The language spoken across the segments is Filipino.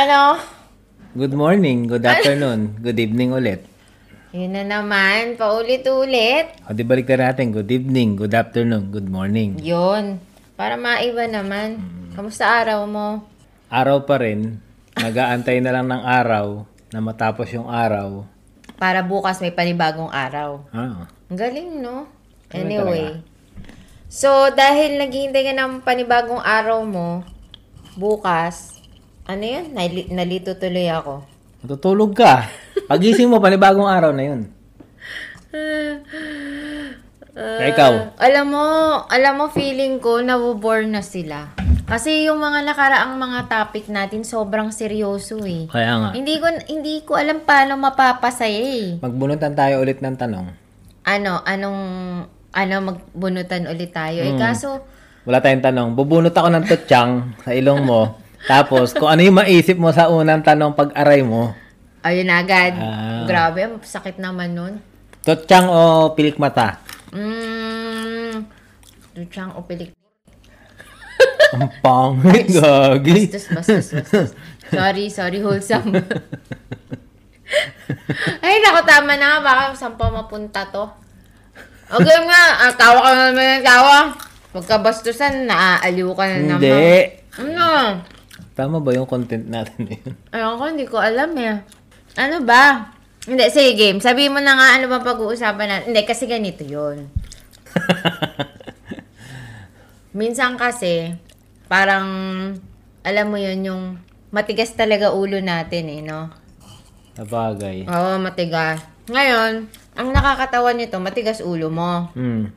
Ano? Good morning, good afternoon, good evening ulit. Yun na naman, paulit-ulit. O di balik na natin, good evening, good afternoon, good morning. Yun. Para maiba naman. Kamusta araw mo? Araw pa rin, nag-aantay na lang ng araw na matapos yung araw. Para bukas may panibagong araw. Ah, Ang galing, no? Ganun Anyway. So, dahil naghihintay ka ng panibagong araw mo, bukas, ano yun? Nali- nalito tuloy ako. matutulog ka. Pagising mo, panibagong araw na yun. Kaya ikaw, Alam mo, alam mo, feeling ko, nabobore na sila. Kasi yung mga nakaraang mga topic natin, sobrang seryoso eh. kaya nga, Hindi ko hindi ko alam paano mapapasaya eh. magbunutan tayo ulit ng tanong. Ano, anong ano magbunutan ulit tayo. Eh kaso Wala tayong tanong. Bubunot ako ng tutsang sa ilong mo. Tapos, kung ano yung maisip mo sa unang tanong pag-aray mo, ayun agad. Ah. Grabe, sakit naman nun. tutsang o pilik mata? Mm. Dutsang o pilik. Ang pangit, gagi. Bastos, bastos, bastos. Sorry, sorry, wholesome. Ay, naku, tama na. Baka saan pa mapunta to? Okay nga, ah, tawa ka na naman ng tawa. Pagkabastusan, naaaliw ka na naman. Hindi. Ano? Tama ba yung content natin na yun? Ayun ko, hindi ko alam eh. Ano ba? Hindi, sige game. Sabihin mo na nga ano ba pag-uusapan natin. Hindi, kasi ganito yun. Minsan kasi, parang, alam mo yun, yung matigas talaga ulo natin eh, no? Sabagay. Oo, matigas. Ngayon, ang nakakatawa nito, matigas ulo mo. Hmm.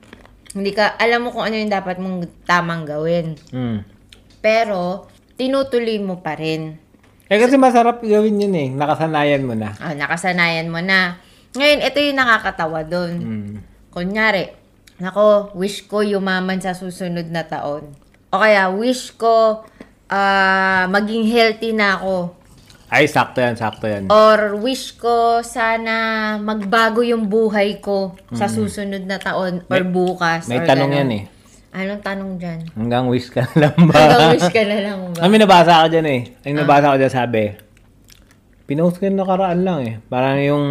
Hindi ka, alam mo kung ano yung dapat mong tamang gawin. Hmm. Pero, tinutuloy mo pa rin. Eh kasi masarap gawin yun eh. Nakasanayan mo na. Ah, nakasanayan mo na. Ngayon, ito yung nakakatawa doon. Hmm. Kunyari, nako, wish ko yumaman sa susunod na taon. O kaya, wish ko ah, maging healthy na ako. Ay, sakto yan, sakto yan. Or wish ko sana magbago yung buhay ko sa susunod na taon or bukas. Hmm. May or tanong ganun. yan eh. Anong tanong dyan? Hanggang wish ka na lang ba? Hanggang wish ka na lang ba? May nabasa ako dyan eh. Ay, nabasa ko dyan sabi. Pinost ko yung nakaraan lang eh. Parang yung,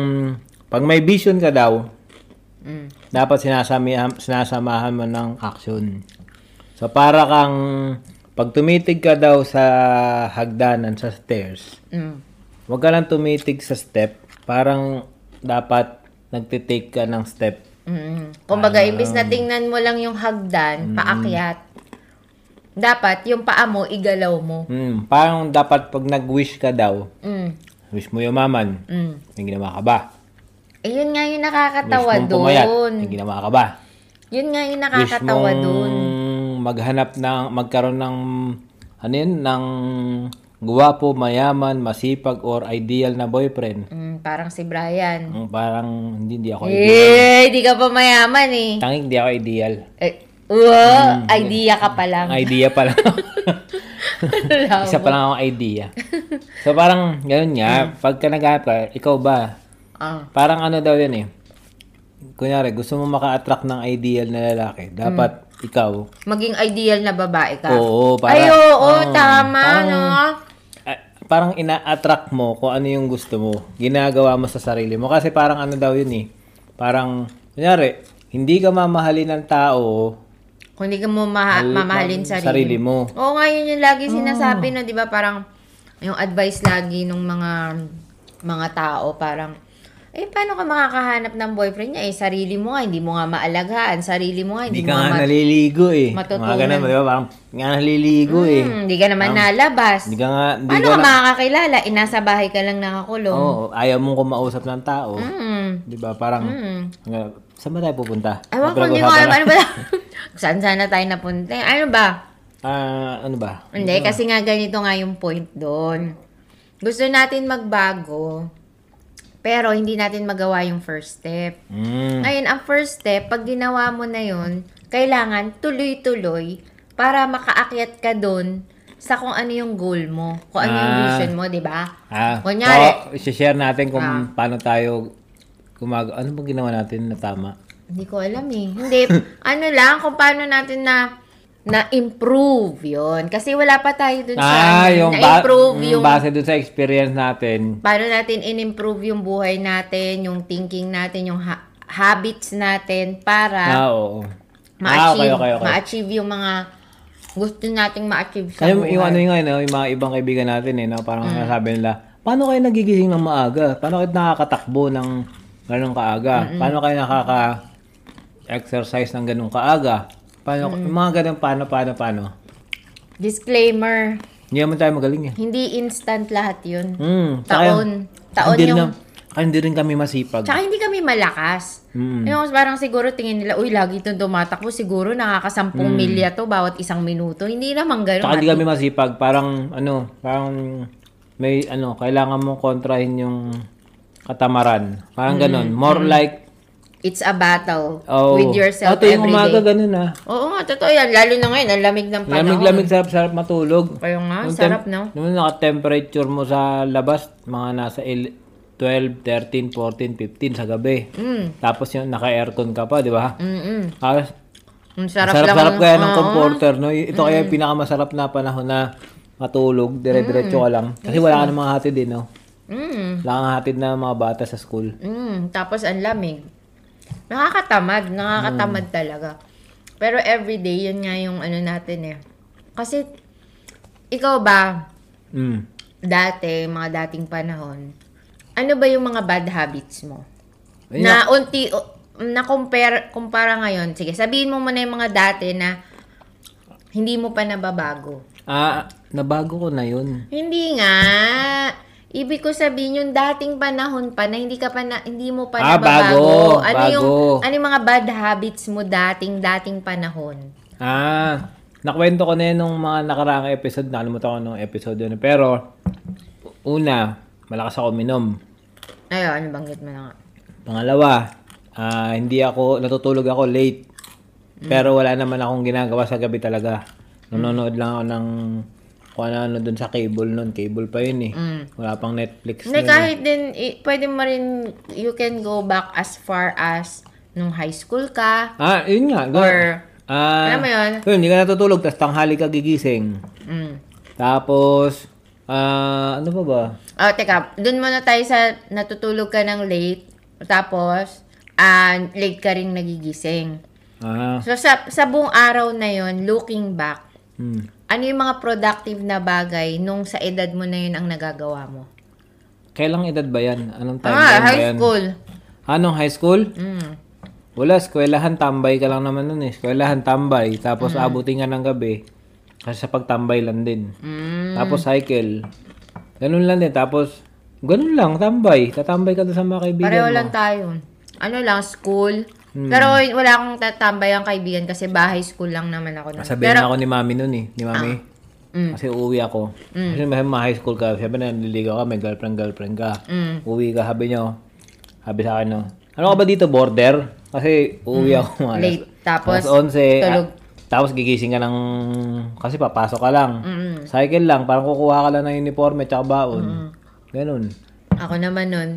pag may vision ka daw, Mm. dapat sinasami, sinasamahan mo ng action. So, para kang, pag tumitig ka daw sa hagdanan, sa stairs, Mm. huwag ka lang tumitig sa step. Parang, dapat nagtitake ka ng step. Mm. Kumbaga, imbis na tingnan mo lang yung hagdan, paakyat, dapat yung paa mo, igalaw mo. Hmm, parang dapat pag nag-wish ka daw, Mm. wish mo yumaman, Mm. may ginawa ka ba? Eh, yun nga yung Wish nakakatawa mong pumayat, doon. may ginawa ka ba? Yun nga yung Wish nakakatawa mong doon. maghanap ng, magkaroon ng, ano yun, ng guwapo, mayaman, masipag, or ideal na boyfriend. Mm, parang si Brian. Mm, Parang, hindi, hindi ako ideal. Eh, di ka pa mayaman eh. Tanging hindi ako ideal. eh wow, idea ka pa lang. Idea pa lang. Isa pa lang ako idea. So parang, ganun nga, pagka naghahanap ka, ikaw ba? Ah. Parang ano daw yun eh. Kunyari, gusto mo maka-attract ng ideal na lalaki, dapat ikaw, Maging ideal na babae ka. Oo, para- Ay, oo, Oo, tama, parang- no? Ah, parang ina-attract mo kung ano yung gusto mo. Ginagawa mo sa sarili mo. Kasi parang ano daw yun eh. Parang, kunyari, hindi ka mamahalin ng tao, Kung hindi ka mo ma- Mahal- mamahalin sarili, sarili mo. Oo nga, yun yung lagi sinasabi na, di ba, parang, yung advice lagi ng mga mga tao, parang, eh, paano ka makakahanap ng boyfriend niya? Eh, sarili mo nga, hindi mo nga maalaghaan. Sarili mo nga, hindi, hindi ka mo nga nga mat- naliligo eh. matutunan. Mga ganun, di ba? Parang, hindi nga naliligo eh. Hmm, hindi ka naman nalabas. Hindi ka nga, hindi Paano ka ka na- makakakilala? Eh, nasa bahay ka lang nakakulong. Oo, ayaw mong kumausap ng tao. Mm. Di ba? Parang, Mm. saan ba tayo pupunta? Ewan ko, hindi ko alam. Ano ba? Saan sana tayo napunta? Ano ba? Ah, ano ba? Hindi, kasi nga ganito nga yung point doon. Gusto natin magbago, pero hindi natin magawa yung first step. Mm. Ngayon, ang first step, pag ginawa mo na yun, kailangan tuloy-tuloy para makaakyat ka doon sa kung ano yung goal mo, kung ano yung Ah. vision mo, di ba? Ah, Kunyari- so, share natin kung Ah. paano tayo gumag... Ano ba ginawa natin na tama? Hindi ko alam eh. Hindi, ano lang, kung paano natin na na-improve yon Kasi wala pa tayo dun sa Ah, ano, yung, ba- na-improve mm, yung base dun sa experience natin. paano natin in-improve yung buhay natin, yung thinking natin, yung ha- habits natin para Ah, oo. Ah, ma-achieve, okay, okay, okay. ma-achieve yung mga gusto nating ma-achieve sa Kaya buhay. yung ano yung, ano, yung mga ibang kaibigan natin eh, no? parang Mm. sinasabi nila, paano kayo nagigising ng maaga? Paano kayo nakakatakbo ng ganun kaaga? Paano kayo nakaka-exercise ng ganun kaaga? Paano, yung mga ganun, paano, paano, paano? Disclaimer, Hindi naman tayo magaling eh. hindi instant lahat yun. Mm, Taon. Taon yung... na- tsaka hindi rin kami masipag. Tsaka hindi kami malakas. Mm. Yung parang siguro tingin nila, uy, lagi itong tumatakbo. Siguro nakakasampung milya to bawat isang minuto. Hindi naman ganun. Tsaka hindi kami masipag. Parang, ano, parang may, ano, kailangan mong kontrahin yung katamaran. Parang ganun. More like, It's a battle oh, with yourself Ate, yung every umaga, day. ganun ah. Oo nga, totoo yan. Lalo na ngayon, ang lamig ng panahon. Lamig-lamig, sarap-sarap matulog. Kaya nga, Yung sarap, no? Yung naka-temperature mo sa labas, mga nasa il- 12, 13, 14, 15 sa gabi. Mm. Tapos yung naka-aircon ka pa, di ba? Mm-mm. Tapos, Ang sarap, sarap-sarap lang. kaya ng comforter, no? Ito kaya yung pinakamasarap na panahon na matulog, dire-diretso ka lang. Kasi wala ka namang hatid eh, no? Mm. Wala kang hatid na mga bata sa school. Mm. Tapos ang lamig. Nakakatamad. Nakakatamad Mm. talaga. Pero everyday, yun nga yung ano natin eh. Kasi, ikaw ba, Mm. dati, mga dating panahon, ano ba yung mga bad habits mo? Ayun na unti, na compare, kumpara ngayon, sige, sabihin mo muna yung mga dati na hindi mo pa nababago. Ah, nabago ko na yun. Hindi nga. Ibig ko sabihin yung dating panahon pa na hindi ka pa na, hindi mo pa Ah, nababago. bago, ano bago. yung ano yung mga bad habits mo dating dating panahon? Ah, nakwento ko na yun nung mga nakaraang episode. Nakalimutan ko nung episode yun. Pero, una, malakas ako minom. Ayun, ano banggit mo na nga. Pangalawa, ah, hindi ako, natutulog ako late. Pero wala naman akong ginagawa sa gabi talaga. Nanonood lang ako ng kung ano dun sa cable nun. Cable pa yun eh. Mm. Wala pang Netflix Hindi, nun. kahit din, i- pwede mo rin, you can go back as far as nung high school ka. Ah, yun nga. Or, ah, alam mo yun? Yun, hindi ka natutulog, tapos tanghali ka gigising. Mm. Tapos, ah, ano pa ba? Oh, teka, dun muna tayo sa natutulog ka ng late. Tapos, ah late ka rin nagigising. Ah, So, sa, sa buong araw na yon looking back, hmm. Ano yung mga productive na bagay nung sa edad mo na yun ang nagagawa mo? Kailang edad ba yan? Anong time Ah, ba high yan? school. Anong high school? Mm. Wala, eskwelahan tambay ka lang naman nun eh. Eskwelahan tambay, Mm. tapos abutin ka ng gabi. Kasi sa pagtambay lang din. Mm. Tapos cycle. Ganun lang din. Tapos, ganun lang, tambay. Tatambay ka doon sa mga kaibigan Pareho mo. lang tayo. Ano lang, school. Hmm. Pero wala akong tatambay ang kaibigan kasi bahay school lang naman ako. nun. Sabihin Pero, ako ni mami nun eh. Ni mami. mm, Kasi uuwi ako. Kasi may high school ka. Siyempre nanliligaw ka, may girlfriend, girlfriend ka. mm, Uwi ka, sabi nyo. Sabi sa akin, no. Ano ka ba dito, border? Kasi uuwi ako mga alas, late. Tapos, alas 11. tulog. ah, tapos gigising ka ng... Kasi papasok ka lang. mm. Cycle lang. Parang kukuha ka lang ng uniforme tsaka baon. Ganun. Ako naman nun,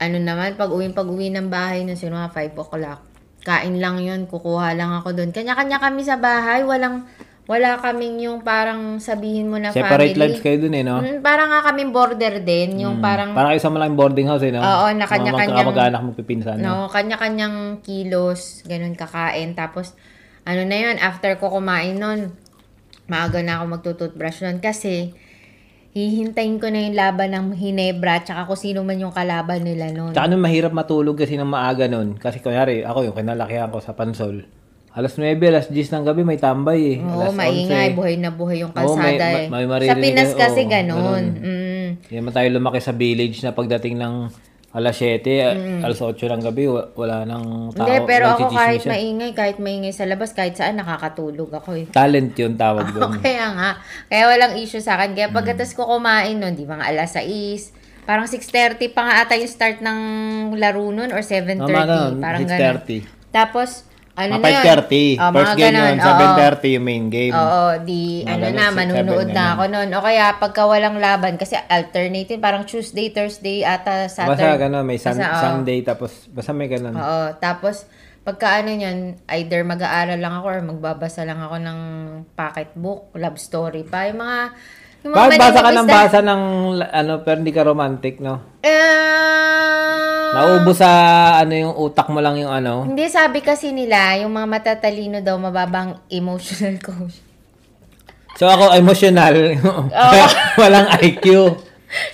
ano naman, pag uwi, pag uwi ng bahay nun, sino mga 5 o'clock. Kain lang yun, kukuha lang ako doon. Kanya-kanya kami sa bahay, walang, wala kaming yung parang sabihin mo na Separate family. lives kayo dun eh, no? Mm, parang nga kaming border din, yung parang, Parang isa mo lang boarding house eh, no? Oo, na kanya-kanyang- Mga mag-anak magpipinsan. No? no, kanya-kanyang kilos, ganun kakain. Tapos, ano na yun, after ko kumain nun, maaga na ako magtututbrush nun kasi, hihintayin ko na yung laban ng Hinebra tsaka kung sino man yung kalaban nila nun. Tsaka nun mahirap matulog kasi ng maaga nun. Kasi kunyari, ako yung kinalakihan ko sa Pansol. Alas 9, alas 10 ng gabi may tambay eh. Oo, alas maingay, 11. buhay na buhay yung Oo, may- kalsada ma- eh. may Sa Pinas ka- kasi oo, ganun. ganun. Mm. Naman tayo lumaki sa village na pagdating ng alas 7, alas 8 ng gabi, wa- wala nang tao. Hindi, pero ako kahit maingay, kahit maingay sa labas, kahit saan, nakakatulog ako eh. Talent yun tawag doon. Kaya nga, kaya walang issue sa akin. Kaya pagkatas ko kumain nun, di mga alas 6, parang 6.30 pa nga ata yung start ng laro nun or 7.30. Tama ganun, parang ganun. 6.30. Tapos, ano na yun? 5.30. Oh, First game ganun, yun, oo. 7.30 yung main game. Oo, di Mga ano ganun, na, manunood na ganun. ako noon. O kaya pagka walang laban, kasi alternating, parang Tuesday, Thursday, ata Basta Saturday. gano'n, may sun- Basta. Sunday, tapos basta may ganun. Oo, tapos pagka ano yan, either mag-aaral lang ako or magbabasa lang ako ng pocketbook, love story pa. Yung mga, Bakit basa ka ng basa ng, ano, pero hindi ka romantic, no? Eh, Nauubos sa, ano, yung utak mo lang yung ano. Hindi, sabi kasi nila, yung mga matatalino daw, mababang emotional coach. So ako, emotional. Walang IQ.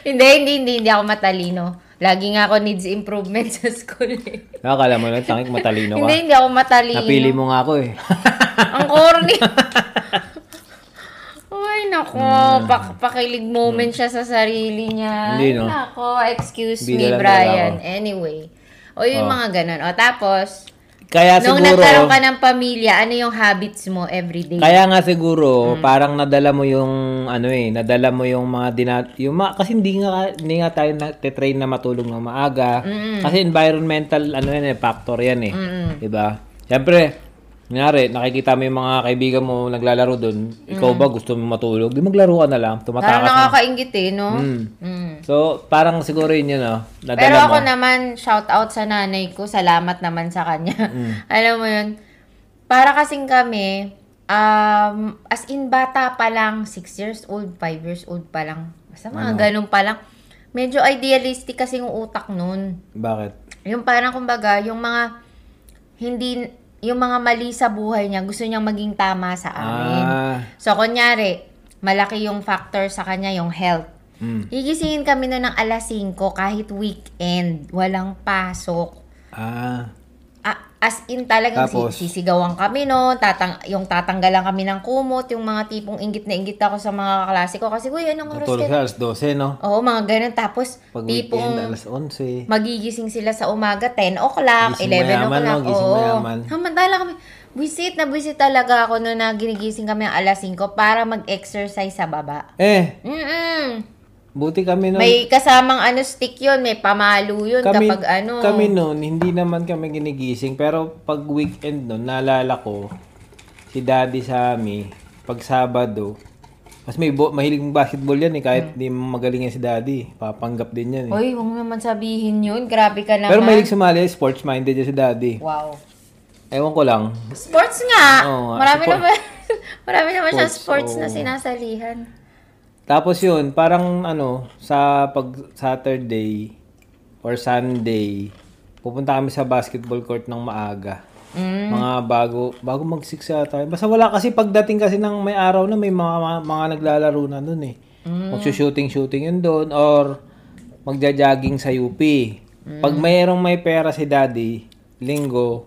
hindi, hindi, hindi, hindi ako matalino. Lagi nga ako needs improvement sa school eh. Nakakala mo lang, tangik matalino ka. Hindi, hindi ako matalino. Napili mo nga ako eh. Ang corny. Ay, nako. Pak pakilig moment siya sa sarili niya. Hindi, no? Nako, excuse Bida me, Brian. Anyway. O, yung Oh. mga ganun. O, tapos, Kaya nung siguro, nagkaroon ka ng pamilya, ano yung habits mo everyday? kaya nga siguro, parang nadala mo yung, ano eh, nadala mo yung mga dinat, yung mga, kasi hindi nga, hindi nga tayo na-train na matulog ng maaga. Kasi environmental, ano yan eh, factor yan eh. Diba? Siyempre, Kunyari, nakikita mo yung mga kaibigan mo naglalaro doon, ikaw ba gusto mo matulog? Di maglaro ka na lang, Parang tumatakas na. nakakaingit eh, no? Mm. Mm. So, parang siguro yun yun, no? Nadala Pero mo. ako naman, shout out sa nanay ko. Salamat naman sa kanya. Mm. Alam mo yun, para kasing kami, um, as in bata pa lang, 6 years old, 5 years old pa lang. Basta mga Ano? ganun pa lang. Medyo idealistic kasi yung utak nun. Bakit? Yung parang kumbaga, yung mga hindi yung mga mali sa buhay niya, gusto niyang maging tama sa amin. Ah, So, kunyari, malaki yung factor sa kanya, yung health. mm. Gigisingin kami noon ng alas 5 kahit weekend, walang pasok. ah, as in talagang Tapos? si- sisigawan kami noon, tatang yung tatanggalan kami ng kumot, yung mga tipong ingit na ingit ako sa mga kaklase ko kasi, uy, anong oras ka? alas 12, no? Oo, mga ganun. Tapos, Pag weekend, tipong alas 11. magigising sila sa umaga, 10 o'clock, Gising 11 mayaman, o'clock. no? Gising Oo. mayaman. Samantala kami, visit na visit talaga ako noon na ginigising kami ang alas 5 para mag-exercise sa baba. Eh, Mm-mm. Buti kami nun. May kasamang ano stick yun, may pamalo yun kami, kapag ano. Kami nun, hindi naman kami ginigising. Pero pag weekend nun, naalala ko, si daddy sa amin, pag Sabado, mas may bo- mahilig basketball yan eh, kahit di magaling yan si daddy. Papanggap din yan eh. Uy, huwag naman sabihin yun. Grabe ka naman. Pero mahilig sumali, sports-minded yan si daddy. Wow. Ewan ko lang. Sports nga. Oo nga, marami sport- naman. marami naman Sports, sports na oo. sinasalihan. Tapos yun, parang ano, sa pag Saturday or Sunday, pupunta kami sa basketball court ng maaga. Mm. Mga bago, bago mag 6 yata. Basta wala kasi pagdating kasi ng may araw na may mga, mga, mga naglalaro na doon eh. Mm. Magsushooting-shooting yun doon or magja-jogging sa UP. Pag mayroong may pera si daddy, linggo,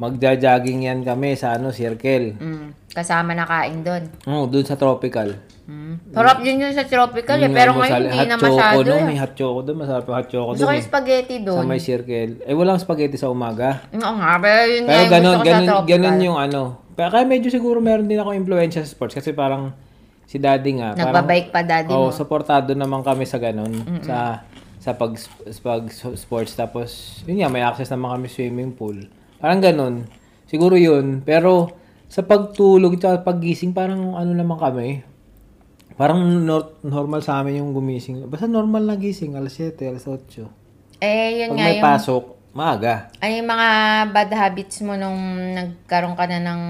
magja-jogging yan kami sa ano, circle. Mm. Kasama na kain doon. Oh, doon sa tropical. Mm. Sarap din yun sa tropical eh. Yung Pero ngayon hindi na masyado. no? eh. May hot choco doon. Masarap yung hot choco Gusto doon. ko eh. yung spaghetti Sa doon. may circle. Eh, walang spaghetti sa umaga. Oo nga, pero yun nga Pero yung ganun, gusto ko sa ganun, tropical. ganun yung ano. Kaya, kaya medyo siguro meron din ako influensya sa sports. Kasi parang si daddy nga. Parang, Nagbabike pa daddy oh, mo. supportado naman kami sa ganun. Sa sa pag, pag sports. Tapos, yun nga, may access naman kami swimming pool. Parang ganun. Siguro yun. Pero, sa pagtulog at paggising, parang ano naman kami. Parang nor- normal sa amin yung gumising. Basta normal na gising, alas 7, alas 8. Eh, yun Pag nga may yung... pasok, maaga. Ano yung mga bad habits mo nung nagkaroon ka na ng...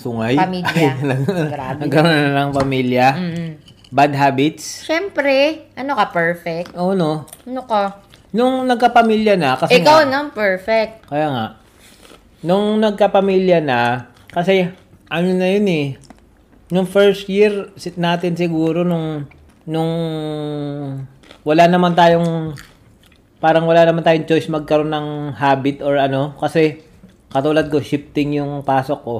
Sungay. Pamilya. Ay, Grabe. Nagkaroon na ng pamilya. Mm-mm. Bad habits. Siyempre, ano ka, perfect? Oo, no. Ano ka? Nung nagkapamilya na, kasi Ikaw nga, nang perfect. kaya nga, nung nagkapamilya na, kasi, ano na yun eh, nung first year sit natin siguro nung, nung, wala naman tayong, parang wala naman tayong choice magkaroon ng habit or ano, kasi, katulad ko, shifting yung pasok ko.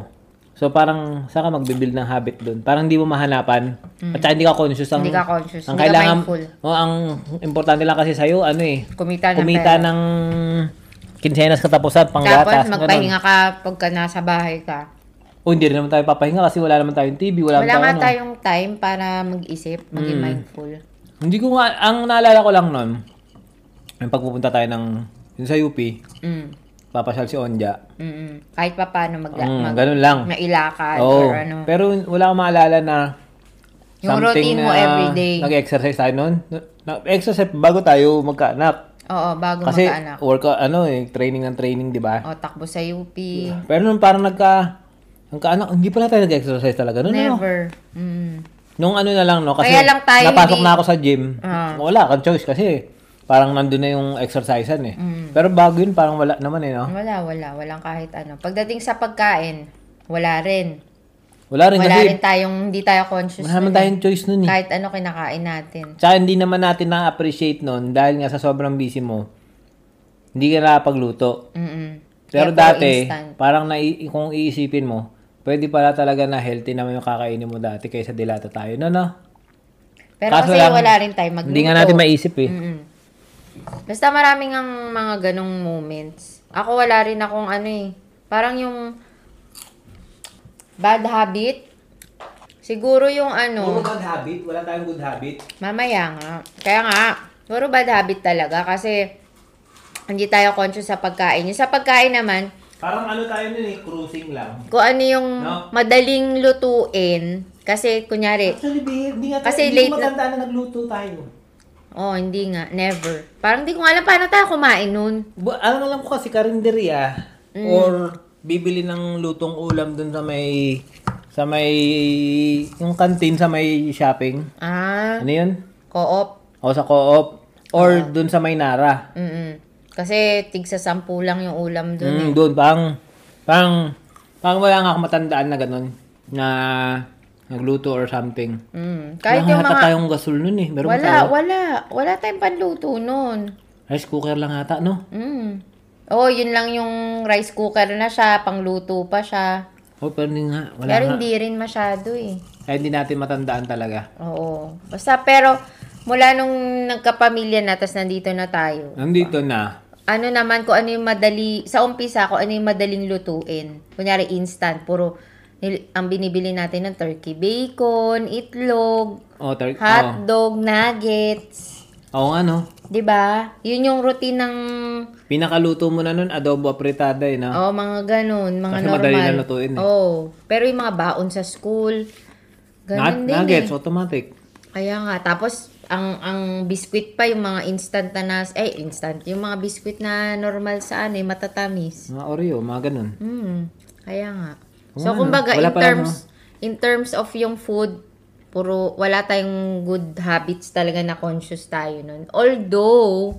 So, parang, saan ka magbibuild ng habit doon? Parang hindi mo mahanapan. At saka hindi ka conscious. Ang, Hindi ka conscious. Ang Hindi ka kailangan, mindful. oh, ang importante lang kasi sa'yo, ano eh, Kumita ng kumita pera. ng kinsenas katapusan, Tapos panggatas. magpahinga ka pagka nasa bahay ka. O hindi rin naman tayo papahinga kasi wala naman tayong TV, wala, Wala naman nga ano. tayong time para mag-isip, maging Mm. mindful. Hindi ko nga, ang naalala ko lang nun, yung pagpupunta tayo ng, yun sa UP, Mm. papasyal si Onja. Mm-mm. Kahit pa paano mag, Mm, mag ganun lang. mailakad Oo. or ano. Pero wala akong maalala na Yung something routine mo everyday. Nag-exercise tayo nun. Na- Exercise bago tayo magkaanak. Oo, bago Kasi magkaanak. work ano eh, training ng training, di ba? O, takbo sa UP. Pero nung parang nagka nagkaanak, hindi pala tayo nag-exercise talaga noon. Ano? Never. Mm. Nung ano na lang, no? Kasi Kaya lang tayo napasok hindi- na ako sa gym. Ah. Wala kang choice kasi parang nandun na yung exercisean eh. Mm. Pero bago yun, parang wala naman eh, no? Wala, wala. Walang kahit ano. Pagdating sa pagkain, wala rin. Wala rin Wala kasi. rin tayong, hindi tayo conscious Wala naman tayong choice nun eh. Kahit ano kinakain natin. Tsaka hindi naman natin na-appreciate nun dahil nga sa sobrang busy mo, hindi ka nakapagluto. Mm-mm. Pero Kaya dati, parang na, kung iisipin mo, pwede pala talaga na healthy naman yung kakainin mo dati kaysa dilata tayo. No, no? Pero Kaso kasi lang, wala rin tayo magluto. Hindi nga natin maisip eh. Mm-mm. Basta maraming ang mga ganong moments. Ako wala rin akong ano eh. Parang yung bad habit. Siguro yung ano, bad habit? Wala tayong good habit? mamaya nga. Kaya nga, puro bad habit talaga kasi hindi tayo conscious sa pagkain. Yung sa pagkain naman, Parang ano tayo nun eh, cruising lang. kung ano yung No. madaling lutuin, kasi kunyari, Actually, babe, hindi nga Kasi hindi late ko na- matanda na nagluto tayo. oh, hindi nga, never. Parang di ko alam paano tayo kumain nun. Bu- ano na lang ko kasi karinderya Mm. or bibili ng lutong ulam dun sa may sa may yung canteen sa may shopping. Ah, Ano yun? co-op. O sa co-op or Ah. dun sa may Nara. Mm Kasi tig sa sampu lang yung ulam eh. Mm, doon pang pang pang wala nga akong matandaan na ganun na nagluto or something. Mm. Kahit Wala yung mga... tayong gasol nun eh. Meron Wala, tayo. wala. Wala tayong panluto nun. Rice cooker lang ata, no? Mm. Oh, yun lang yung rice cooker na siya, pangluto pa siya. Oh, pero hindi nga. Wala Pero nga. hindi rin masyado eh. Kaya hindi natin matandaan talaga. Oo. Basta pero mula nung nagkapamilya na, tas nandito na tayo. Nandito na. Ano naman, kung ano yung madali, sa umpisa, kung ano yung madaling lutuin. Kunyari, instant. Puro, nil- ang binibili natin ng turkey bacon, itlog, Oh, tar- oh. hotdog, nuggets. Oo nga, no? 'Di ba? Yun yung routine ng Pinakaluto mo na nun, adobo apritada eh, no? oh, mga ganun, mga Kasi normal. madali na lutuin eh. Oh, pero yung mga baon sa school, ganun din nuggets, eh. automatic. Kaya nga, tapos ang ang biscuit pa yung mga instant na nas, eh instant, yung mga biscuit na normal sa ano, eh, matatamis. Mga Oreo, mga ganun. Hmm, kaya nga. Oo So nga, kumbaga in terms in terms of yung food, puro wala tayong good habits talaga na conscious tayo nun. Although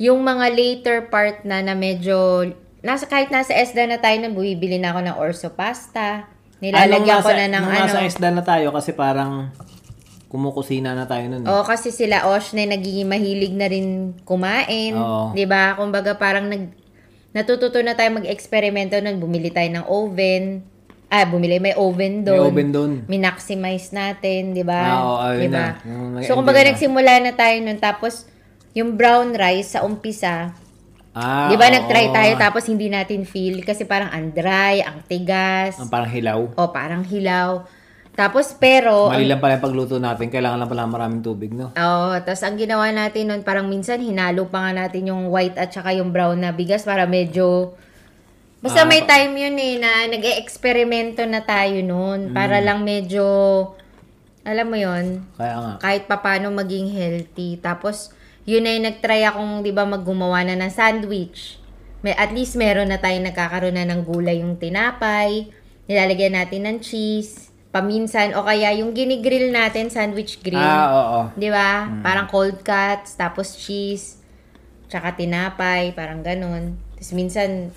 yung mga later part na na medyo nasa kahit nasa ESDA na tayo na bumibili na ako ng orso pasta. Nilalagyan ko na ng ano. nasa isda na tayo kasi parang kumukusina na tayo nun. eh. Oo, kasi sila Osh na nagiging mahilig na rin kumain. Oo. 'Di ba? Kumbaga parang nag natututo na tayo mag-eksperimento nun. Bumili tayo ng oven. Ah, bumili may oven May doon. oven doon. Minaximize natin, 'di ba? Ah, oo, ayun 'Di ba? na. So kumbaga na. nagsimula na tayo nun tapos yung brown rice sa umpisa, Ah, 'di ba nag-try tayo tapos hindi natin feel kasi parang ang dry, ang tigas, Ang parang hilaw. o parang hilaw. Tapos pero Mali lang pala yung pagluto natin. Kailangan lang pala maraming tubig, no? Oo, tapos ang ginawa natin nun, parang minsan hinalo pa nga natin yung white at saka yung brown na bigas para medyo... Basta Ah, may time yun eh, na nag-e-eksperimento na tayo nun. Para Mm. lang medyo, alam mo yun, Kaya nga. kahit papano maging healthy. Tapos, yun yung nag-try akong, di ba, maggumawa na ng sandwich. May, at least meron na tayo nagkakaroon na ng gulay yung tinapay. Nilalagyan natin ng cheese. Paminsan, o kaya yung ginigrill natin, sandwich grill. Ah, oo. Di ba? Parang cold cuts, tapos cheese, tsaka tinapay, parang ganun. Tapos minsan,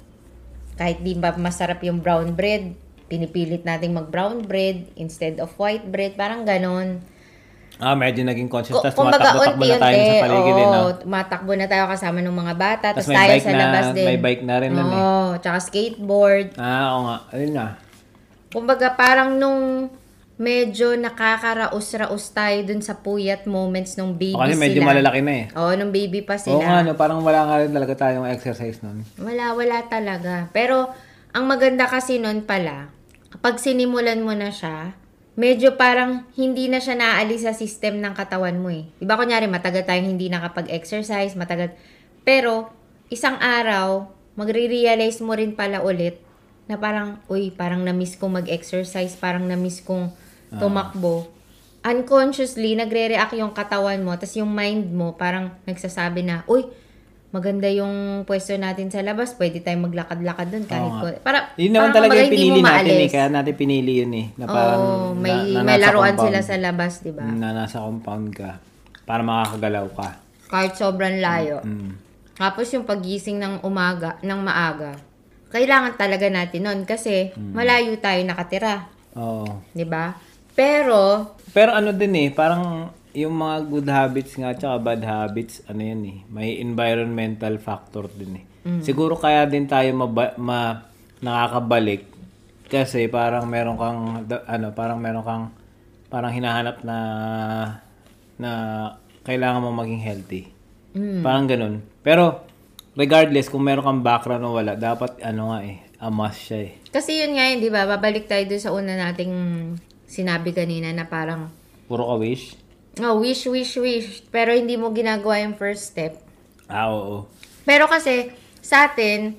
kahit di ba masarap yung brown bread, pinipilit nating mag-brown bread instead of white bread, parang ganun. Ah, medyo naging conscious. Tapos tumatakbo-takbo na tayo sa paligid, eh, Oo, no? tumatakbo na tayo kasama ng mga bata. Tapos tayo sa na- labas din. may bike na rin nun, eh. Oo, tsaka skateboard. Ah, oo nga. Ayun na. Kumbaga, parang nung medyo nakakaraos-raos tayo dun sa puyat moments nung baby O, kasi medyo sila. malalaki na eh. Oo, nung baby pa sila. Oo nga, no? Parang wala nga rin talaga tayong exercise nun. Wala, wala talaga. Pero, ang maganda kasi nun pala, kapag sinimulan mo na siya, medyo parang hindi na siya naaalis sa system ng katawan mo eh. Diba kunyari, matagal tayong hindi nakapag-exercise, matagal. Pero, isang araw, magre-realize mo rin pala ulit na parang, uy, parang na-miss kong mag-exercise, parang na-miss kong tumakbo. Unconsciously, nagre-react yung katawan mo, tas yung mind mo, parang nagsasabi na, uy, maganda yung pwesto natin sa labas, pwede tayong maglakad-lakad doon kahit ko. Para, Yun naman talaga yung pinili natin eh. Kaya natin pinili yun eh. Na parang Oo, may, na, na may laruan compound. sila sa labas, di ba? Na nasa compound ka. Para makakagalaw ka. Kahit sobrang layo. Mm. Tapos yung pagising ng umaga, ng maaga, kailangan talaga natin nun kasi Mm. malayo tayo nakatira. Oo. 'di ba? Pero, Pero ano din eh, parang yung mga good habits nga tsaka bad habits, ano yan eh, may environmental factor din eh. Siguro kaya din tayo maba, ma, nakakabalik kasi parang meron kang, ano, parang meron kang, parang hinahanap na, na kailangan mo maging healthy. Parang ganun. Pero, regardless kung meron kang background o wala, dapat ano nga eh, a must siya eh. kasi yun nga yun, 'di ba? Babalik tayo dun sa una nating sinabi kanina na parang Puro ka wish? oh, wish, wish, wish. Pero hindi mo ginagawa yung first step. Ah, oo. Pero kasi, sa atin,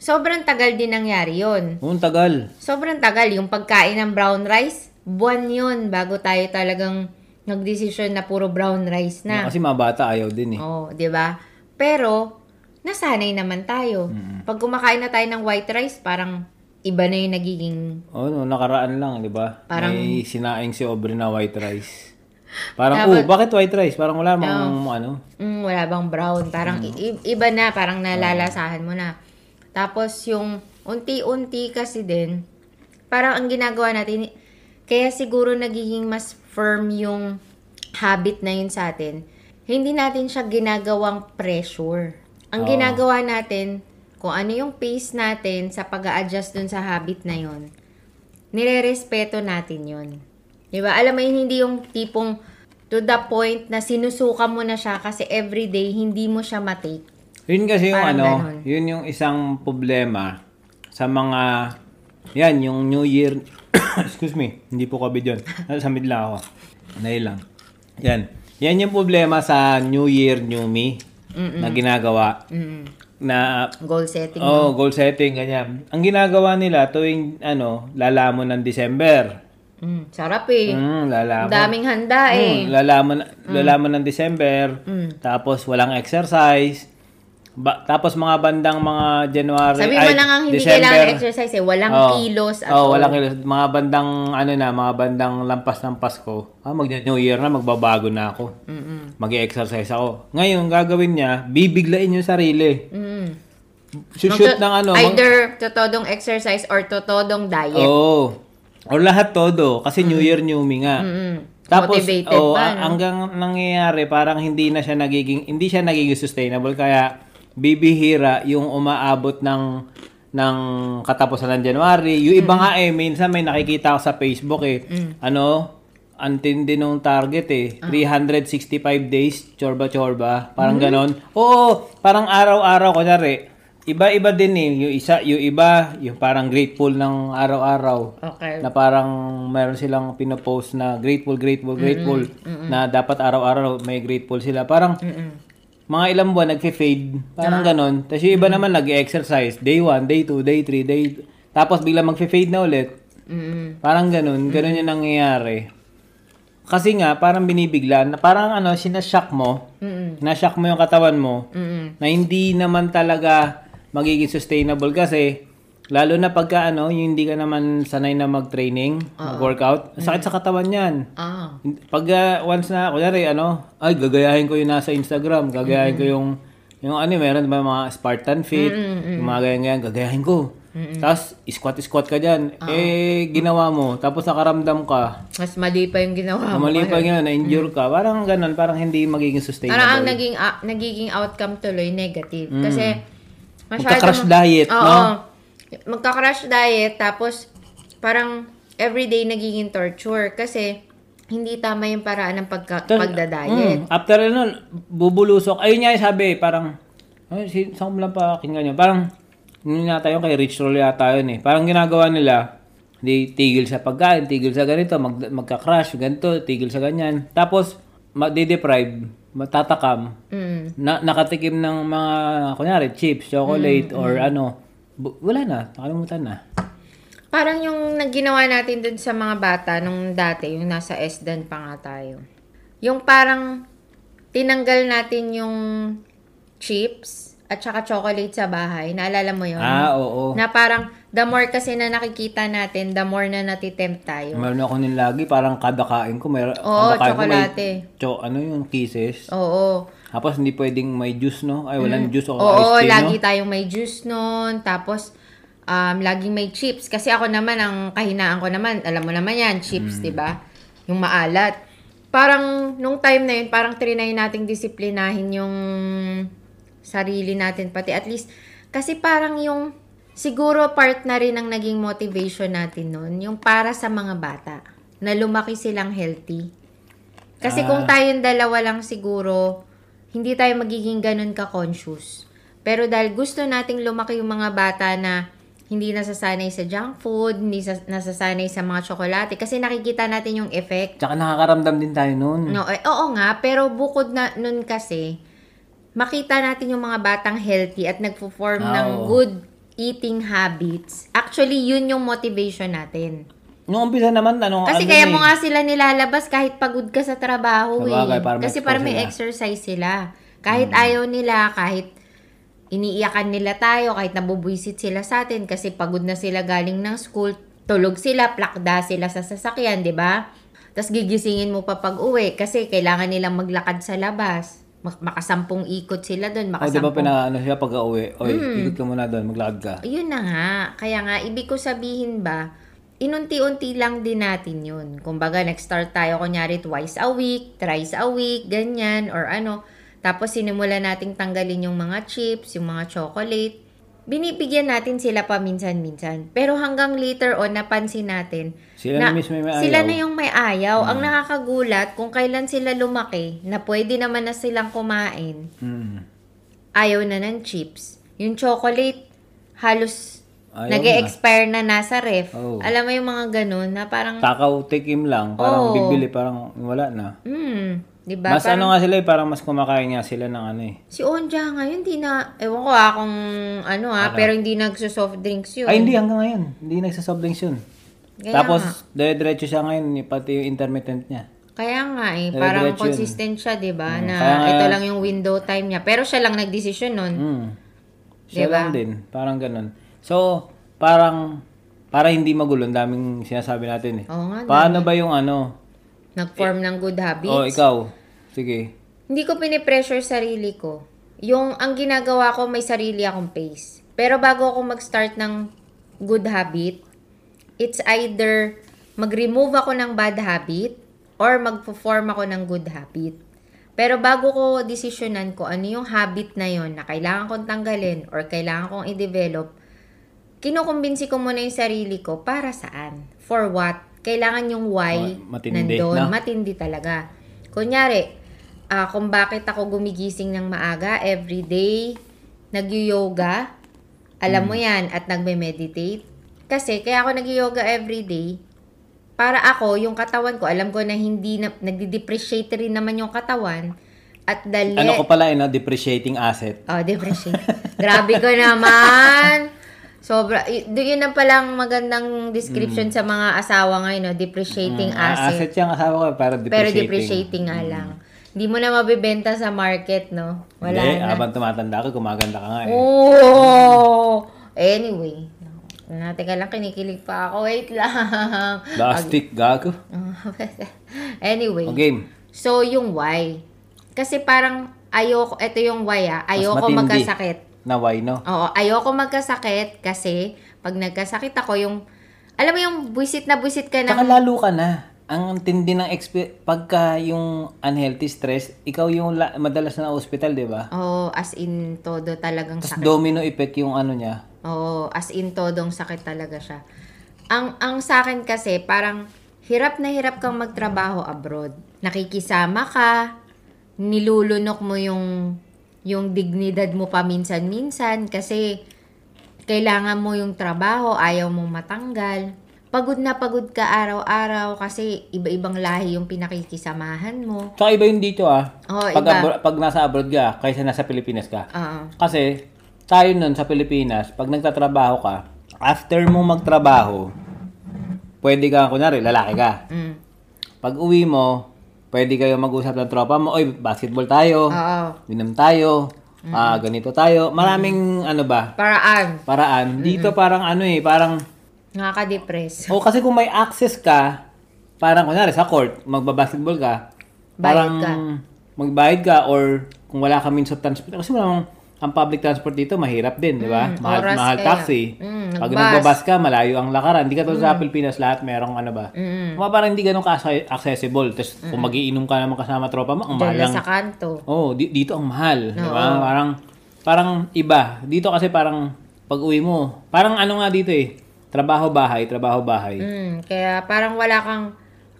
sobrang tagal din nangyari yun. Oo, tagal. Sobrang tagal. Yung pagkain ng brown rice, buwan yun bago tayo talagang nagdesisyon na puro brown rice na. Kasi mga bata ayaw din eh. Oo, 'di ba? Pero nasanay naman tayo. Pag kumakain na tayo ng white rice, parang iba na 'yung nagiging Oo, no, nakaraan lang, di ba? Parang- May sinaing si Aubrey na white rice. Parang, Dapat- oh, bakit white rice? Parang wala mang ano. mm, wala bang brown, parang i- i- iba na, parang nalalasahan mo na. Tapos yung unti-unti kasi din, parang ang ginagawa natin, kaya siguro nagiging mas firm yung habit na yun sa atin. Hindi natin siya ginagawang pressure. Ang Oo. ginagawa natin, kung ano yung pace natin sa pag adjust dun sa habit na yun, nire-respeto natin yun. Di ba? Alam mo yun, hindi yung tipong to the point na sinusuka mo na siya kasi everyday hindi mo siya matake. Yun kasi yung Parang ano, ganun. yun yung isang problema sa mga, yan, yung New Year, excuse me, hindi po COVID yun. Nasa mid lang ako. Nail lang. Yan. Yan yung problema sa New Year, New Me na ginagawa. Mm. Na Goal setting. Oh, goal setting, ganyan. Ang ginagawa nila tuwing, ano, lalamon ng December. Mm, sarap eh. Mm, Ang lalamon. daming handa eh. Mm, lalaman, lalaman ng December. Mm. Tapos walang exercise. Ba, tapos mga bandang mga January, Sabi mo ay, lang ang hindi December. kailangan exercise eh. Walang Oh. kilos at Oh, all. walang kilos. Mga bandang, ano na, mga bandang lampas ng Pasko. Ah, mag-New Year na, magbabago na ako. Mm-mm. mag-exercise ako. Ngayon, gagawin niya, bibiglain yung sarili. Mm. Shoot ng ano. mag- Either totodong exercise or totodong diet. Oo. Or lahat todo. Kasi New Year, New Me nga. Mm-mm. Tapos, Motivated oh, pa, no? hanggang nangyayari, parang hindi na siya nagiging, hindi siya nagiging sustainable. Kaya, bibihira yung umaabot ng ng katapusan ng January. Yung iba nga eh, minsan may nakikita ako sa Facebook eh. Ano, antindi nung target eh. 365 days, chorba-chorba. Parang ganon. Oo, parang araw-araw, kunyari, iba-iba din eh. Yung isa, yung iba, yung parang grateful ng araw-araw Okay. na parang meron silang pinopost na grateful, grateful, grateful na dapat araw-araw may grateful sila. Parang Mm-mm. Mga ilang buwan nagfe-fade. Parang ganon. Tapos yung iba naman nag-exercise. Day 1, day 2, day 3, day... Tapos bigla magfe-fade na ulit. Mm-mm. Parang ganon. Ganon yung nangyayari. Kasi nga, parang binibigla. Na parang ano, sinashock mo. Mm-mm. Nashock mo yung katawan mo Mm-mm. na hindi naman talaga magiging sustainable kasi lalo na pagka ano, yung hindi ka naman sanay na mag-training, mag-workout, sakit sa katawan yan. Ah. Pag uh, once na, kunyari, ano, ay, gagayahin ko yung nasa Instagram, gagayahin ko yung, yung ano, meron ba mga Spartan Fit, yung mga ganyan-ganyan, gagayahin ko. Tapos, squat-squat ka dyan. Eh, ginawa mo. Tapos nakaramdam ka. Mas mali pa yung ginawa mo. Mali pa yun, na-injure ka. Parang ganun, parang hindi magiging sustainable. Parang ang naging, ah, nagiging outcome tuloy negative. Kasi, masyado... Magka-crash diet, Oo. no? Magka-crash diet, tapos, parang, everyday nagiging torture. Kasi, hindi tama yung paraan ng pagka, pagda-diet. Mm, after nun, bubulusok. Ayun nga yung sabi, parang, ay, si, saan ko lang pakinggan yun? Parang, yun yata kay Rich Roll yata yun eh. Parang ginagawa nila, di tigil sa pagkain, tigil sa ganito, mag, magka-crash, ganito, tigil sa ganyan. Tapos, ma-deprive, matatakam, Mm. na, nakatikim ng mga, kunyari, chips, chocolate, or ano, bu- wala na, nakalimutan na. Parang yung nagginawa natin dun sa mga bata nung dati, yung nasa SDAN pa nga tayo. Yung parang tinanggal natin yung chips at saka chocolate sa bahay. Naalala mo yun? Ah, oo. Na parang, the more kasi na nakikita natin, the more na natitempt tayo. Meron ako nung lagi, parang kada kain ko, meron, Oo, kada kain ko may, cho, ano yung kisses. Oo. Tapos hindi pwedeng may juice, no? Ay, walang juice o Mm. Oo, iced tea, lagi no? tayong may juice nun. Tapos, um, laging may chips. Kasi ako naman, ang kahinaan ko naman, alam mo naman yan, chips, di ba? Yung maalat. Parang, nung time na yun, parang trinay nating disiplinahin yung sarili natin pati. At least, kasi parang yung, siguro part na rin ng naging motivation natin nun, yung para sa mga bata, na lumaki silang healthy. Kasi kung tayong dalawa lang siguro, hindi tayo magiging ganun ka-conscious. Pero dahil gusto nating lumaki yung mga bata na hindi nasasanay sa junk food, hindi sa, nasasanay sa mga tsokolate, kasi nakikita natin yung effect. Tsaka nakakaramdam din tayo nun. No, eh, oo nga, pero bukod na nun kasi, makita natin yung mga batang healthy at nagpo-form Ah, ng oo. good eating habits. Actually, yun yung motivation natin. Nung umpisa naman, ano, Kasi ano kaya eh, mo nga sila nilalabas kahit pagod ka sa trabaho Sa eh. para Kasi para may sila. Hmm. exercise sila. Kahit ayaw nila, kahit iniiyakan nila tayo, kahit nabubwisit sila sa atin kasi pagod na sila galing ng school, tulog sila, plakda sila sa sasakyan, di ba? Tapos gigisingin mo pa pag uwi kasi kailangan nilang maglakad sa labas. Mak- Makasampung ikot sila doon, Oh, di ba makasampung pinaano siya pag uwi? Oy, Hmm. ikot ka muna doon, maglakad ka. Ayun na nga. Kaya nga, ibig ko sabihin ba, inunti-unti lang din natin yun. Kumbaga, nag-start tayo kunyari twice a week, thrice a week, ganyan, or ano. Tapos, sinimula nating tanggalin yung mga chips, yung mga chocolate. Binibigyan natin sila paminsan-minsan. Pero hanggang later on, napansin natin Sila na mismo yung may sila ayaw. Hmm. na yung may ayaw. Ang nakakagulat, kung kailan sila lumaki, na pwede naman na silang kumain, Mm. ayaw na ng chips. Yung chocolate, halos Ayaw nag expire na nasa ref. Oo. Alam mo yung mga ganun na parang, Takaw, tikim lang. Parang Oo. bibili, parang wala na. hmm, di ba? Mas Parang, ano nga sila eh, parang mas kumakain nga sila ng ano eh. si Onja ngayon, di na, ewan ko ah kung ano ah, pero hindi nagso-soft drinks yun. Ay, hindi hanggang ngayon. Hindi nagsasoft drinks yun. Kaya Tapos, dire-diretso siya ngayon, pati yung intermittent niya. Kaya nga eh, Dire-diretso parang yun. consistent siya, di ba? Mm, na kaya ito lang yung window time niya. Pero siya lang nagdesisyon nun. Mm. Siya Diba? lang din. Parang ganun. So, parang, para hindi magulo, daming sinasabi natin eh. Oo nga, Paano ba yung ano? Nag-form ng good habits. Oh, ikaw. Sige. Hindi ko pinipressure sarili ko. Yung ang ginagawa ko, may sarili akong pace. Pero bago ako mag-start ng good habit, it's either mag-remove ako ng bad habit or mag-form ako ng good habit. Pero bago ko desisyonan ko ano yung habit na yon na kailangan kong tanggalin or kailangan kong i-develop, kinukumbinsi ko muna yung sarili ko para saan? For what? Kailangan yung why Ma- matindi, nandun. no? Matindi talaga. Kunyari, ah, kung bakit ako gumigising ng maaga every day, nag-yoga, alam mo Hmm. yan, at nagme-meditate. Kasi, kaya ako nag-yoga every day, para ako, yung katawan ko, alam ko na hindi na, nagdi-depreciate rin naman yung katawan, at dali... Ano ko pala, eh, no? depreciating asset. Oh, depreciate. Grabe ko naman. Sobra. Yun ang palang magandang description sa mga asawa ngayon, no? depreciating Mm, asset. asset yung asawa ko, pero depreciating. Pero depreciating nga lang. Hindi mo na mabibenta sa market, no? Wala Hindi, na. habang tumatanda ka, gumaganda ka nga eh. Oh! Anyway. Natin ka lang, kinikilig pa ako. Wait lang. Plastic, gago. anyway. Okay. So, yung why. Kasi parang ayoko, ito yung why ah. Ayoko magkasakit. Na why, no? Oo, ayoko magkasakit kasi pag nagkasakit ako yung, alam mo yung buisit na buisit ka Saka ng, lalo ka na. Ang tindi ng expe- pagka yung unhealthy stress, ikaw yung la- madalas na hospital, di ba? oh, as in todo talagang Tapos sakit. domino effect yung ano niya. Oo, as in todong sakit talaga siya. Ang ang sa akin kasi parang hirap na hirap kang magtrabaho abroad. Nakikisama ka, nilulunok mo yung yung dignidad mo paminsan-minsan kasi kailangan mo yung trabaho, ayaw mong matanggal. Pagod na pagod ka araw-araw kasi iba-ibang lahi yung pinakikisamahan mo. Tsaka iba yung dito ah. Oo, pag, iba. abro- pag nasa abroad ka, kaysa nasa Pilipinas ka. Oo. Kasi, tayo nun sa Pilipinas, pag nagtatrabaho ka, after mo magtrabaho, pwede ka, kunwari, lalaki ka. Mm. Pag uwi mo, pwede kayo mag-usap ng tropa mo, oy, basketball tayo, Oo. minom tayo, ah, ganito tayo. Maraming ano ba, Paraan. paraan. Dito parang ano eh, parang Nakaka-depress. O kasi kung may access ka, parang kunwari sa court, magbabasketball ka, parang Bayad ka. magbayad ka or kung wala ka means of transport. Kasi walang, ang public transport dito, mahirap din, di ba? Mm, mahal, mahal kaya. taxi. Mm, Pag nagbabas ka, malayo ang lakaran. Hindi ka tulad sa Pilipinas, lahat merong ano ba? Mm. Mga parang hindi ganun ka-accessible. Tapos kung magiinom ka naman kasama tropa mo, ang mahal lang. sa kanto. Oh, di- dito ang mahal, di ba? Parang parang iba. Dito kasi parang pag-uwi mo, parang ano nga dito eh, trabaho bahay, trabaho bahay. Mm, kaya parang wala kang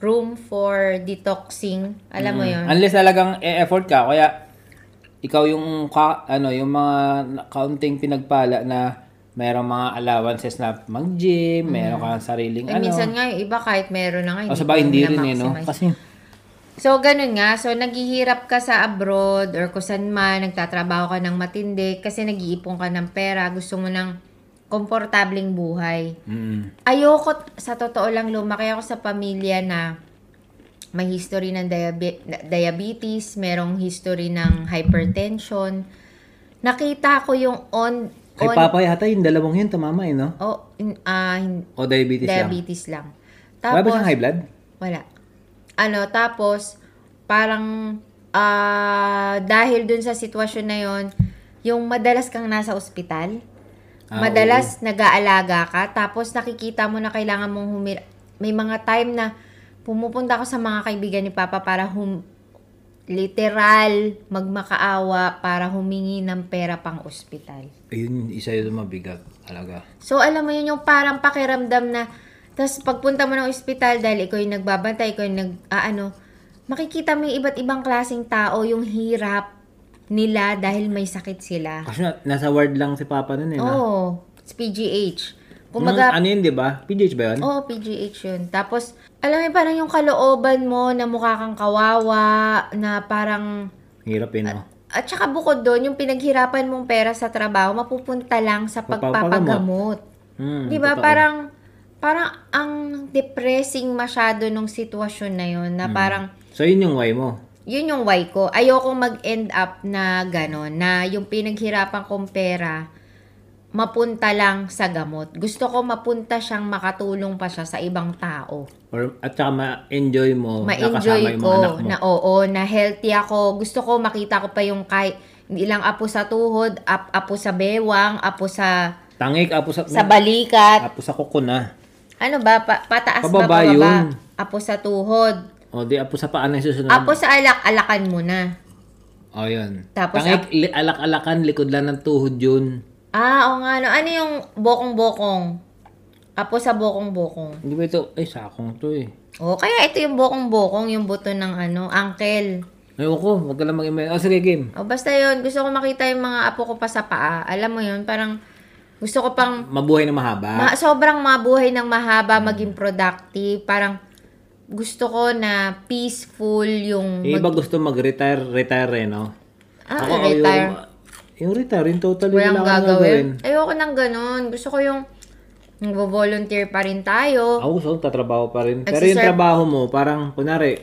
room for detoxing. Alam mo yun? Unless talagang e-effort ka, kaya ikaw yung ka, ano, yung mga na- kaunting pinagpala na merong mga allowances na mag-gym, meron kang sariling Eh, ano. minsan nga yung iba kahit meron na nga. o sa ba, hindi rin eh, no? Kasi, So, ganun nga. So, naghihirap ka sa abroad or kung saan man, nagtatrabaho ka ng matindi kasi nag-iipon ka ng pera, gusto mo ng komportabling buhay. mm, Ayoko, sa totoo lang, lumaki ako sa pamilya na may history ng diabe- diabetes, merong history ng hypertension. Nakita ko yung on... kay on Papa yata yung dalawang yun, tamama eh, no? oh, ah, hin- O diabetes, lang. diabetes lang. Wala ba siyang high blood? Wala. Ano, tapos, parang, ah, dahil dun sa sitwasyon na yon yung madalas kang nasa ospital, Ah, madalas nag-aalaga ka, tapos nakikita mo na kailangan mong humir... May mga time na pumupunta ako sa mga kaibigan ni Papa para hum... literal magmakaawa para humingi ng pera pang ospital. Ayun, isa yun mabigat talaga. So, alam mo yun yung parang pakiramdam na, tapos pagpunta mo ng ospital dahil ikaw yung nagbabantay, ikaw yung nag, ah, ano, makikita mo yung iba't ibang klaseng tao, yung hirap nila dahil may sakit sila. Kasi na, nasa ward lang si Papa nun eh, Oo, oh, it's PGH. Kumaga, ano yun, di ba? PGH ba yun? Oo, PGH yun. Tapos, alam mo, parang yung kalooban mo na mukha kang kawawa, na parang, Hirap yun, no? at saka bukod doon, yung pinaghirapan mong pera sa trabaho, mapupunta lang sa pagpapagamot. Hmm, Di ba? totoo. Parang, parang ang depressing masyado nung sitwasyon na yun, Hmm. na parang, So, yun yung why mo. yun yung why ko. Ayoko mag-end up na gano'n, na yung pinaghirapan kong pera, mapunta lang sa gamot. Gusto ko mapunta siyang makatulong pa siya sa ibang tao. Or, at saka ma-enjoy mo na Ma-enjoy yung ko mga anak mo. na oo, na healthy ako. Gusto ko makita ko pa yung kahit hindi lang apo sa tuhod, ap, apo sa bewang, apo sa Tangik, apo sa, sa balikat. apo sa kuko na. Ano ba? Pa, pataas Pababa ba? Pababa? yun. Apo sa tuhod. O, di apo sa paan na susunod. Apo sa alak-alakan mo na. O, yun. Tapos, Tangik, alak-alakan, likod lang ng tuhod yun. Ah, o nga. No. Ano yung bokong-bokong? Apo sa bokong-bokong. Hindi ba ito? Ay, sakong to eh. O, kaya ito yung bokong-bokong, yung buto ng ano, uncle. Ayoko, wag ka lang mag-email. O, sige, game. O, basta yun. Gusto ko makita yung mga apo ko pa sa paa. Alam mo yun, parang gusto ko pang Mabuhay na mahaba. ma- sobrang mabuhay ng mahaba, maging productive. Parang gusto ko na peaceful yung yung iba gusto mag-retire, retire eh, no? Ah, Ako, retire. Yung, yung retire, yung totally Walang wala kang gagawin. Ayoko nang ganun. Gusto ko yung nagvo-volunteer pa rin tayo. Ako gusto, tatrabaho pa rin. Pero yung trabaho mo, parang, kunwari,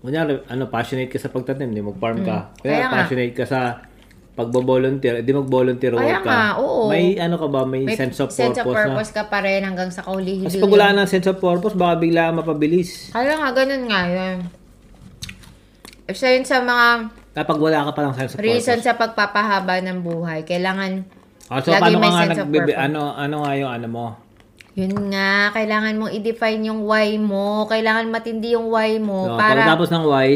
kunwari, ano, passionate ka sa pagtanim, di mag-farm ka. Kaya, Mm. Kaya nga. passionate ka sa pagbo-volunteer, di mag-volunteer Kaya work ka. nga, oo. May, ano ka ba, may, May sense of sense purpose, of purpose ka pa rin hanggang sa kaulihili. na. Kasi pag wala ng sense of purpose, baka bigla mapabilis. Kaya nga, ganun nga yun. Isa yun sa mga Kapag wala ka palang sense of reason purpose. sa pagpapahaba ng buhay. Kailangan, Ah, so, lagi paano may ka nga sense of nagbibi, purpose. ano, ano nga yung ano mo? yun nga, kailangan mong i-define yung why mo. Kailangan matindi yung why mo. So, para pagkatapos ng why,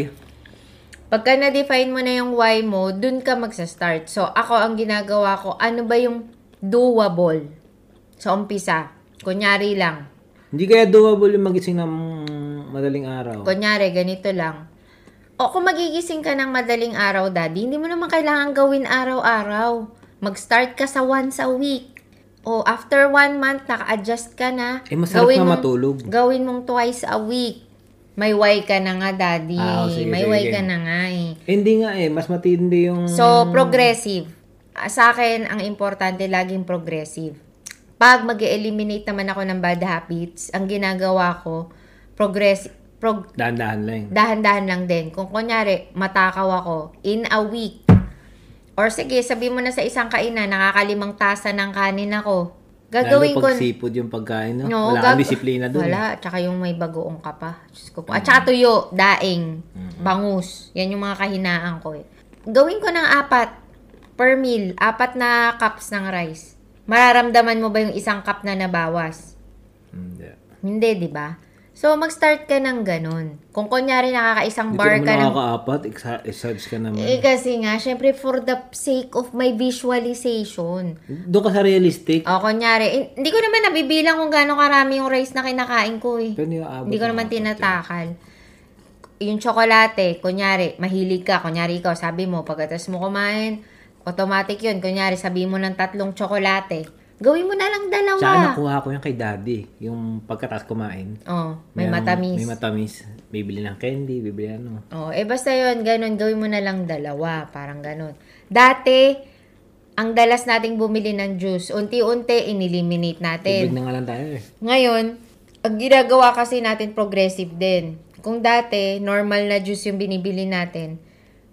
Pagka na-define mo na yung why mo, dun ka magsa-start. So, ako, ang ginagawa ko, ano ba yung doable? Sa umpisa. Kunyari lang. hindi kaya doable yung magising ng madaling araw. Kunyari, ganito lang. O, kung magigising ka ng madaling araw, daddy, hindi mo naman kailangan gawin araw-araw. Mag-start ka sa once a week. O, after one month, naka-adjust ka na. Eh, masarap na mong- matulog. Gawin mong twice a week. May why ka na nga, daddy. Ah, sige, May sige. why ka na nga eh. Eh, hindi nga eh, mas matindi yung... So, progressive. Ah, Sa akin, ang importante, laging progressive. Pag mag eliminate naman ako ng bad habits, ang ginagawa ko, progressive, prog- Dahan-dahan lang. dahan-dahan lang din. Kung kunyari, matakaw ako, in a week, Or sige, sabi mo na sa isang kainan, nakakalimang tasa ng kanin ako. Gagawin Lalo ko... pag seafood yung pagkain, no? No, Wala gag- kang disiplina eh. Wala, tsaka yung may bagoong ka pa. Diyos ko po. At saka tuyo, daing, Mm-hmm. bangus. Yan yung mga kahinaan ko eh. Gawin ko ng apat per meal, apat na cups ng rice. Mararamdaman mo ba yung isang cup na nabawas? Hindi. Hindi, di ba? So, mag-start ka ng ganun. Kung kunyari nakakaisang bar ka ng... nakakaapat, exercise ka naman. Eh, kasi nga, syempre, for the sake of my visualization. Doon ka sa realistic. O, kunyari, eh, hindi ko naman nabibilang kung gaano karami yung rice na kinakain ko eh. Pero hindi aabot Hindi ko naman tinatakal. Yung tsokolate, kunyari, mahilig ka, kunyari ikaw, sabi mo, pagkatas mo kumain, automatic yun. Kunyari, sabi mo ng tatlong tsokolate, gawin mo na lang dalawa. Saan nakuha ko yan kay daddy? Yung pagkatas kumain. Oh, may Merong- matamis. May matamis. Bibili ng candy, bibili ano. Oh, eh basta yun, ganun, gawin mo na lang dalawa, parang ganun. Dati, ang dalas nating bumili ng juice, unti-unti, ineliminate natin. Tubig na nga lang tayo eh. Ngayon, ang ginagawa kasi natin progressive din. Kung dati, normal na juice yung binibili natin,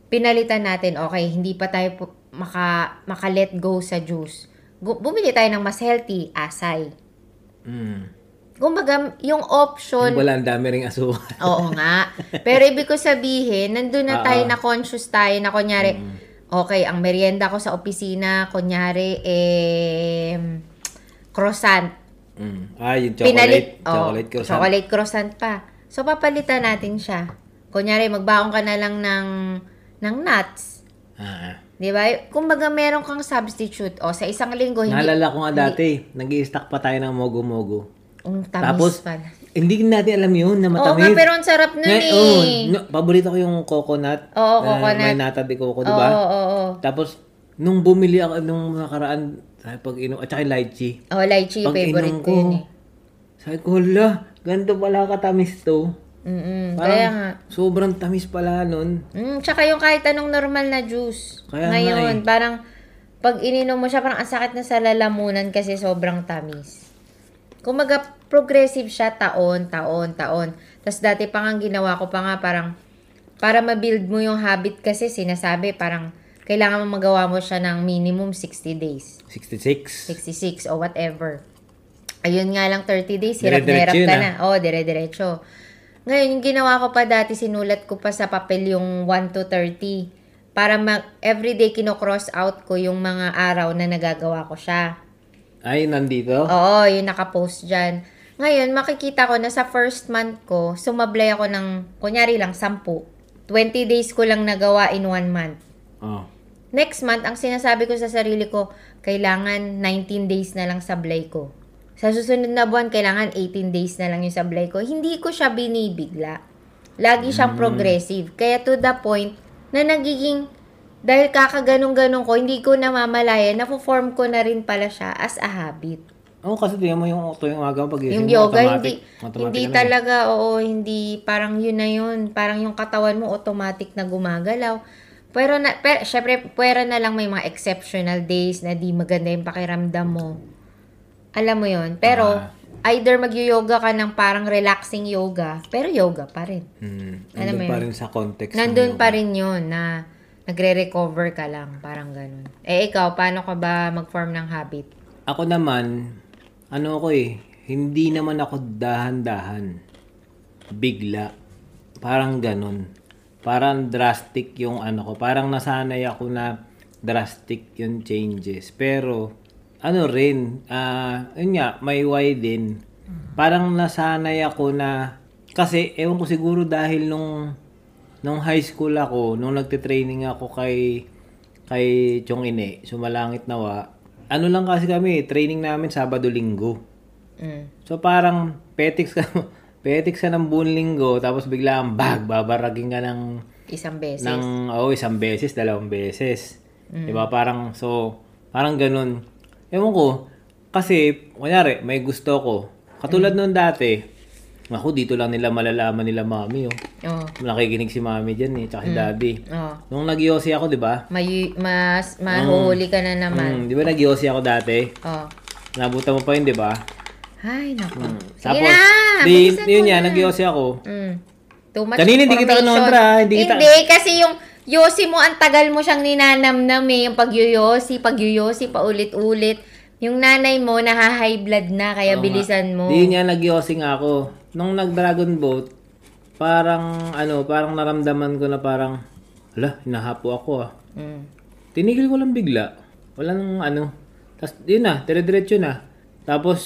pinalitan natin, okay, hindi pa tayo pu- maka, maka-let go sa juice. Bumili tayo ng mas healthy, asay. Mm. Kumbaga, yung option, Wala, ang dami ring asukal. oo nga. Pero ibig ko sabihin, nandun na tayo Oo. na conscious tayo na kunyari, okay, ang merienda ko sa opisina, kunyari, eh, croissant. Mm. Ah, yung chocolate. Pinalit, oh, chocolate croissant. chocolate croissant pa. So, papalitan natin siya. Kunyari, magbaon ka na lang ng, ng nuts. Ah, ah. Di ba? Kumbaga, meron kang substitute. O, sa isang linggo, hindi... Naalala ko nga dati, nag stack pa tayo ng mogo-mogo. Ang tamis Tapos, pala. hindi natin alam yun na Oo matamis. nga, pero ang sarap nun eh. oo, no, paborito ko yung coconut. Oo, na coconut. May nata de coco, di Oo, ba? oo, oo. Tapos, nung bumili ako nung nakaraan, sabi pag inom, at saka lychee. Oh, lychee, Pag favorite inom ko yun eh. Sabi ko, hala, ganito pala katamis to. Mm-mm, Parang kaya nga. sobrang tamis pala nun. Mm, tsaka yung kahit anong normal na juice. Kaya nga Ngayon, eh. parang pag ininom mo siya, parang ang sakit na sa lalamunan kasi sobrang tamis. Kumaga, progressive siya taon, taon, taon. Tapos dati pa nga ginawa ko pa nga parang para ma-build mo yung habit kasi sinasabi parang kailangan mo magawa mo siya ng minimum 60 days. 66. 66 o whatever. Ayun nga lang 30 days, hirap na hirap ka ah. na. Oo, dire-diretso. Ngayon, yung ginawa ko pa dati, sinulat ko pa sa papel yung 1 to 30. Para ma- everyday kino-cross out ko yung mga araw na nagagawa ko siya. Ay, nandito? Oo, yung nakapost dyan. Ngayon, makikita ko na sa first month ko, sumablay ako ng, kunyari lang, 10. 20 days ko lang nagawa in one month. Oh. Next month, ang sinasabi ko sa sarili ko, kailangan 19 days na lang sablay ko. Sa susunod na buwan, kailangan 18 days na lang yung sablay ko. Hindi ko siya binibigla. Lagi siyang progressive. Kaya to the point na nagiging, dahil kakaganong-ganong ko, hindi ko namamalaya, na-form ko na rin pala siya as a habit. Oo, kasi tingnan mo yung tuwing umaga pag Yung yoga, hindi, hindi talaga, oo, hindi, parang yun na yun. Parang yung katawan mo, automatic na gumagalaw. Pero, na, pero syempre, pwera na lang may mga exceptional days na di maganda yung pakiramdam mo. Alam mo yun. Pero, either mag-yoga ka ng parang relaxing yoga, pero yoga pa rin. Hmm. Alam mo Nandun pa yun? rin sa context. ng Nandun yoga. pa rin yun na nagre-recover ka lang. Parang ganun. Eh, ikaw, paano ka ba mag-form ng habit? Ako naman, ano ako eh, hindi naman ako dahan-dahan. Bigla. Parang ganun. Parang drastic yung ano ko. Parang nasanay ako na drastic yung changes. Pero, ano rin, ah, yun nga, may why din. Parang nasanay ako na, kasi ewan ko siguro dahil nung, nung high school ako, nung nagte-training ako kay, kay Chong Ine, Sumalangit Nawa, ano lang kasi kami, training namin Sabado-Linggo. Mm. So parang petiks ka, petiks ka ng buong linggo, tapos biglang bag, babaragin ka ng, Isang beses. ng oh, isang beses, dalawang beses. Diba? Parang, so, parang ganun. Ewan ko, kasi, kunyari, may gusto ko. Katulad nung dati, ako dito lang nila malalaman nila mami, oh. Oh. Nakikinig si mami dyan eh, tsaka si daddy. Oh. Nung nag ako, di ba? May, mas, mahuhuli ka na naman. Hmm, di ba nag ako dati? Oh. Nabutan mo pa yun, di ba? Ay, naku. Sige Tapos, na! di, bilisan yun yan, na. nag ako. Mm. Too much Kanina hindi kita information. kinontra, hindi kita- Hindi, kasi yung, yosi mo, ang tagal mo siyang ninanamnam eh. Yung pagyoyosi, pagyoyosi, paulit-ulit. Yung nanay mo, naha-high blood na, kaya Oo bilisan mo. Di niya nagyosing ako. Nung nag-dragon boat, parang ano, parang naramdaman ko na parang, hala, hinahapo ako ah. Mm. Tinigil ko lang bigla. Wala nang ano. Tapos, yun na, dire-diretso na. Tapos,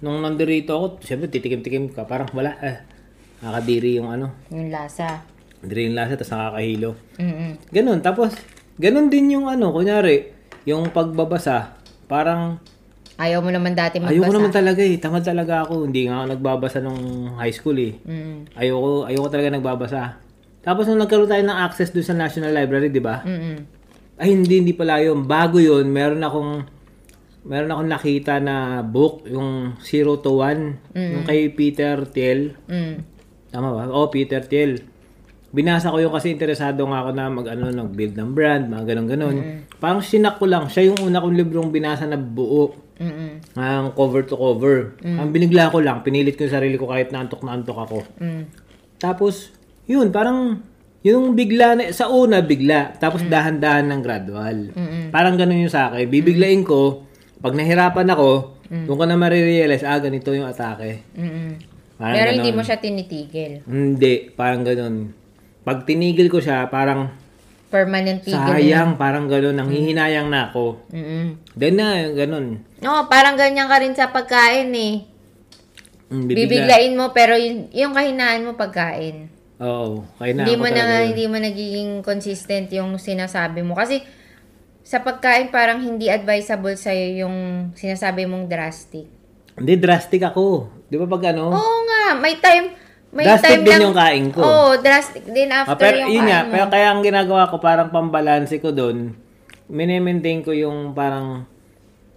nung nandirito ako, siyempre titikim-tikim ka. Parang wala eh. Nakakadiri yung ano. Yung lasa. Yung lasa, tapos nakakahilo. Mm-mm. Ganun. Tapos, ganun din yung ano, kunyari, yung pagbabasa. Parang, Ayaw mo naman dati magbasa. ayoko naman talaga eh. Tamad talaga ako. Hindi nga ako nagbabasa nung high school eh. Mm. Ayoko, ayoko talaga nagbabasa. Tapos nung nagkaroon tayo ng access doon sa National Library, di ba? Mm-mm. Ay, hindi, hindi pala yun. Bago yun, meron akong, meron akong nakita na book, yung 0 to 1, yung kay Peter Thiel. Mm. Tama ba? Oh, Peter Thiel. Binasa ko yung kasi interesado nga ako na mag, ano, nag-build ng brand, mga ganun-ganun. Parang sinak ko lang. Siya yung una kong librong binasa na buo. Mm-mm. Ang cover to cover. Ang binigla ko lang, pinilit ko yung sarili ko kahit na antok na antok ako. Mm. Tapos, yun, parang, yung bigla, na, sa una, bigla. Tapos, dahan-dahan ng gradual. Parang ganun yung sa akin. Bibiglain ko, pag nahirapan ako, doon ko na marirealize, ah, ganito yung atake. Parang Pero hindi ganun. mo siya tinitigil. Hindi, parang ganun. Pag tinigil ko siya, parang, Permanent tigil. sayang, parang ganun, nanghihinayang na ako. Mm-mm. Then na, ganun. No, parang ganyan ka rin sa pagkain eh. Mm, bibigla. Bibiglain mo pero yung, yung kahinaan mo pagkain. Oo, kaya na hindi mo na yun. hindi mo nagiging consistent yung sinasabi mo kasi sa pagkain parang hindi advisable sa yung sinasabi mong drastic. Hindi, drastic ako. Di ba pag ano? Oo nga, may time may Drastic time din lang- yung kain ko. Oo, drastic din Ah, after pero yung yun kain nga, mo. pero kaya ang ginagawa ko parang pambalanse ko doon, minimaintain ko yung parang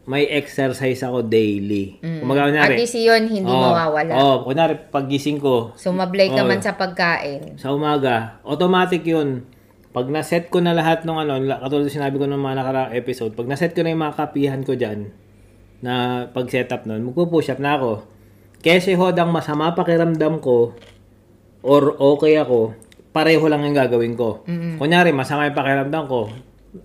may exercise ako daily. Mm. Kumaga, At kunyari, least yun, hindi oh, mawawala. Oh, kunyari, paggising ko, Sumablay ka Oh. man sa pagkain. sa umaga, automatic yun. Pag naset ko na lahat ng ano, la- katulad sinabi ko ng mga nakaraang episode, pag naset ko na yung mga kapihan ko dyan, na pag-setup nun, magpo-push up na ako. Kasi hodang masama pakiramdam ko, or okay ako, pareho lang yung gagawin ko. Kunyari, masama yung pakiramdam ko,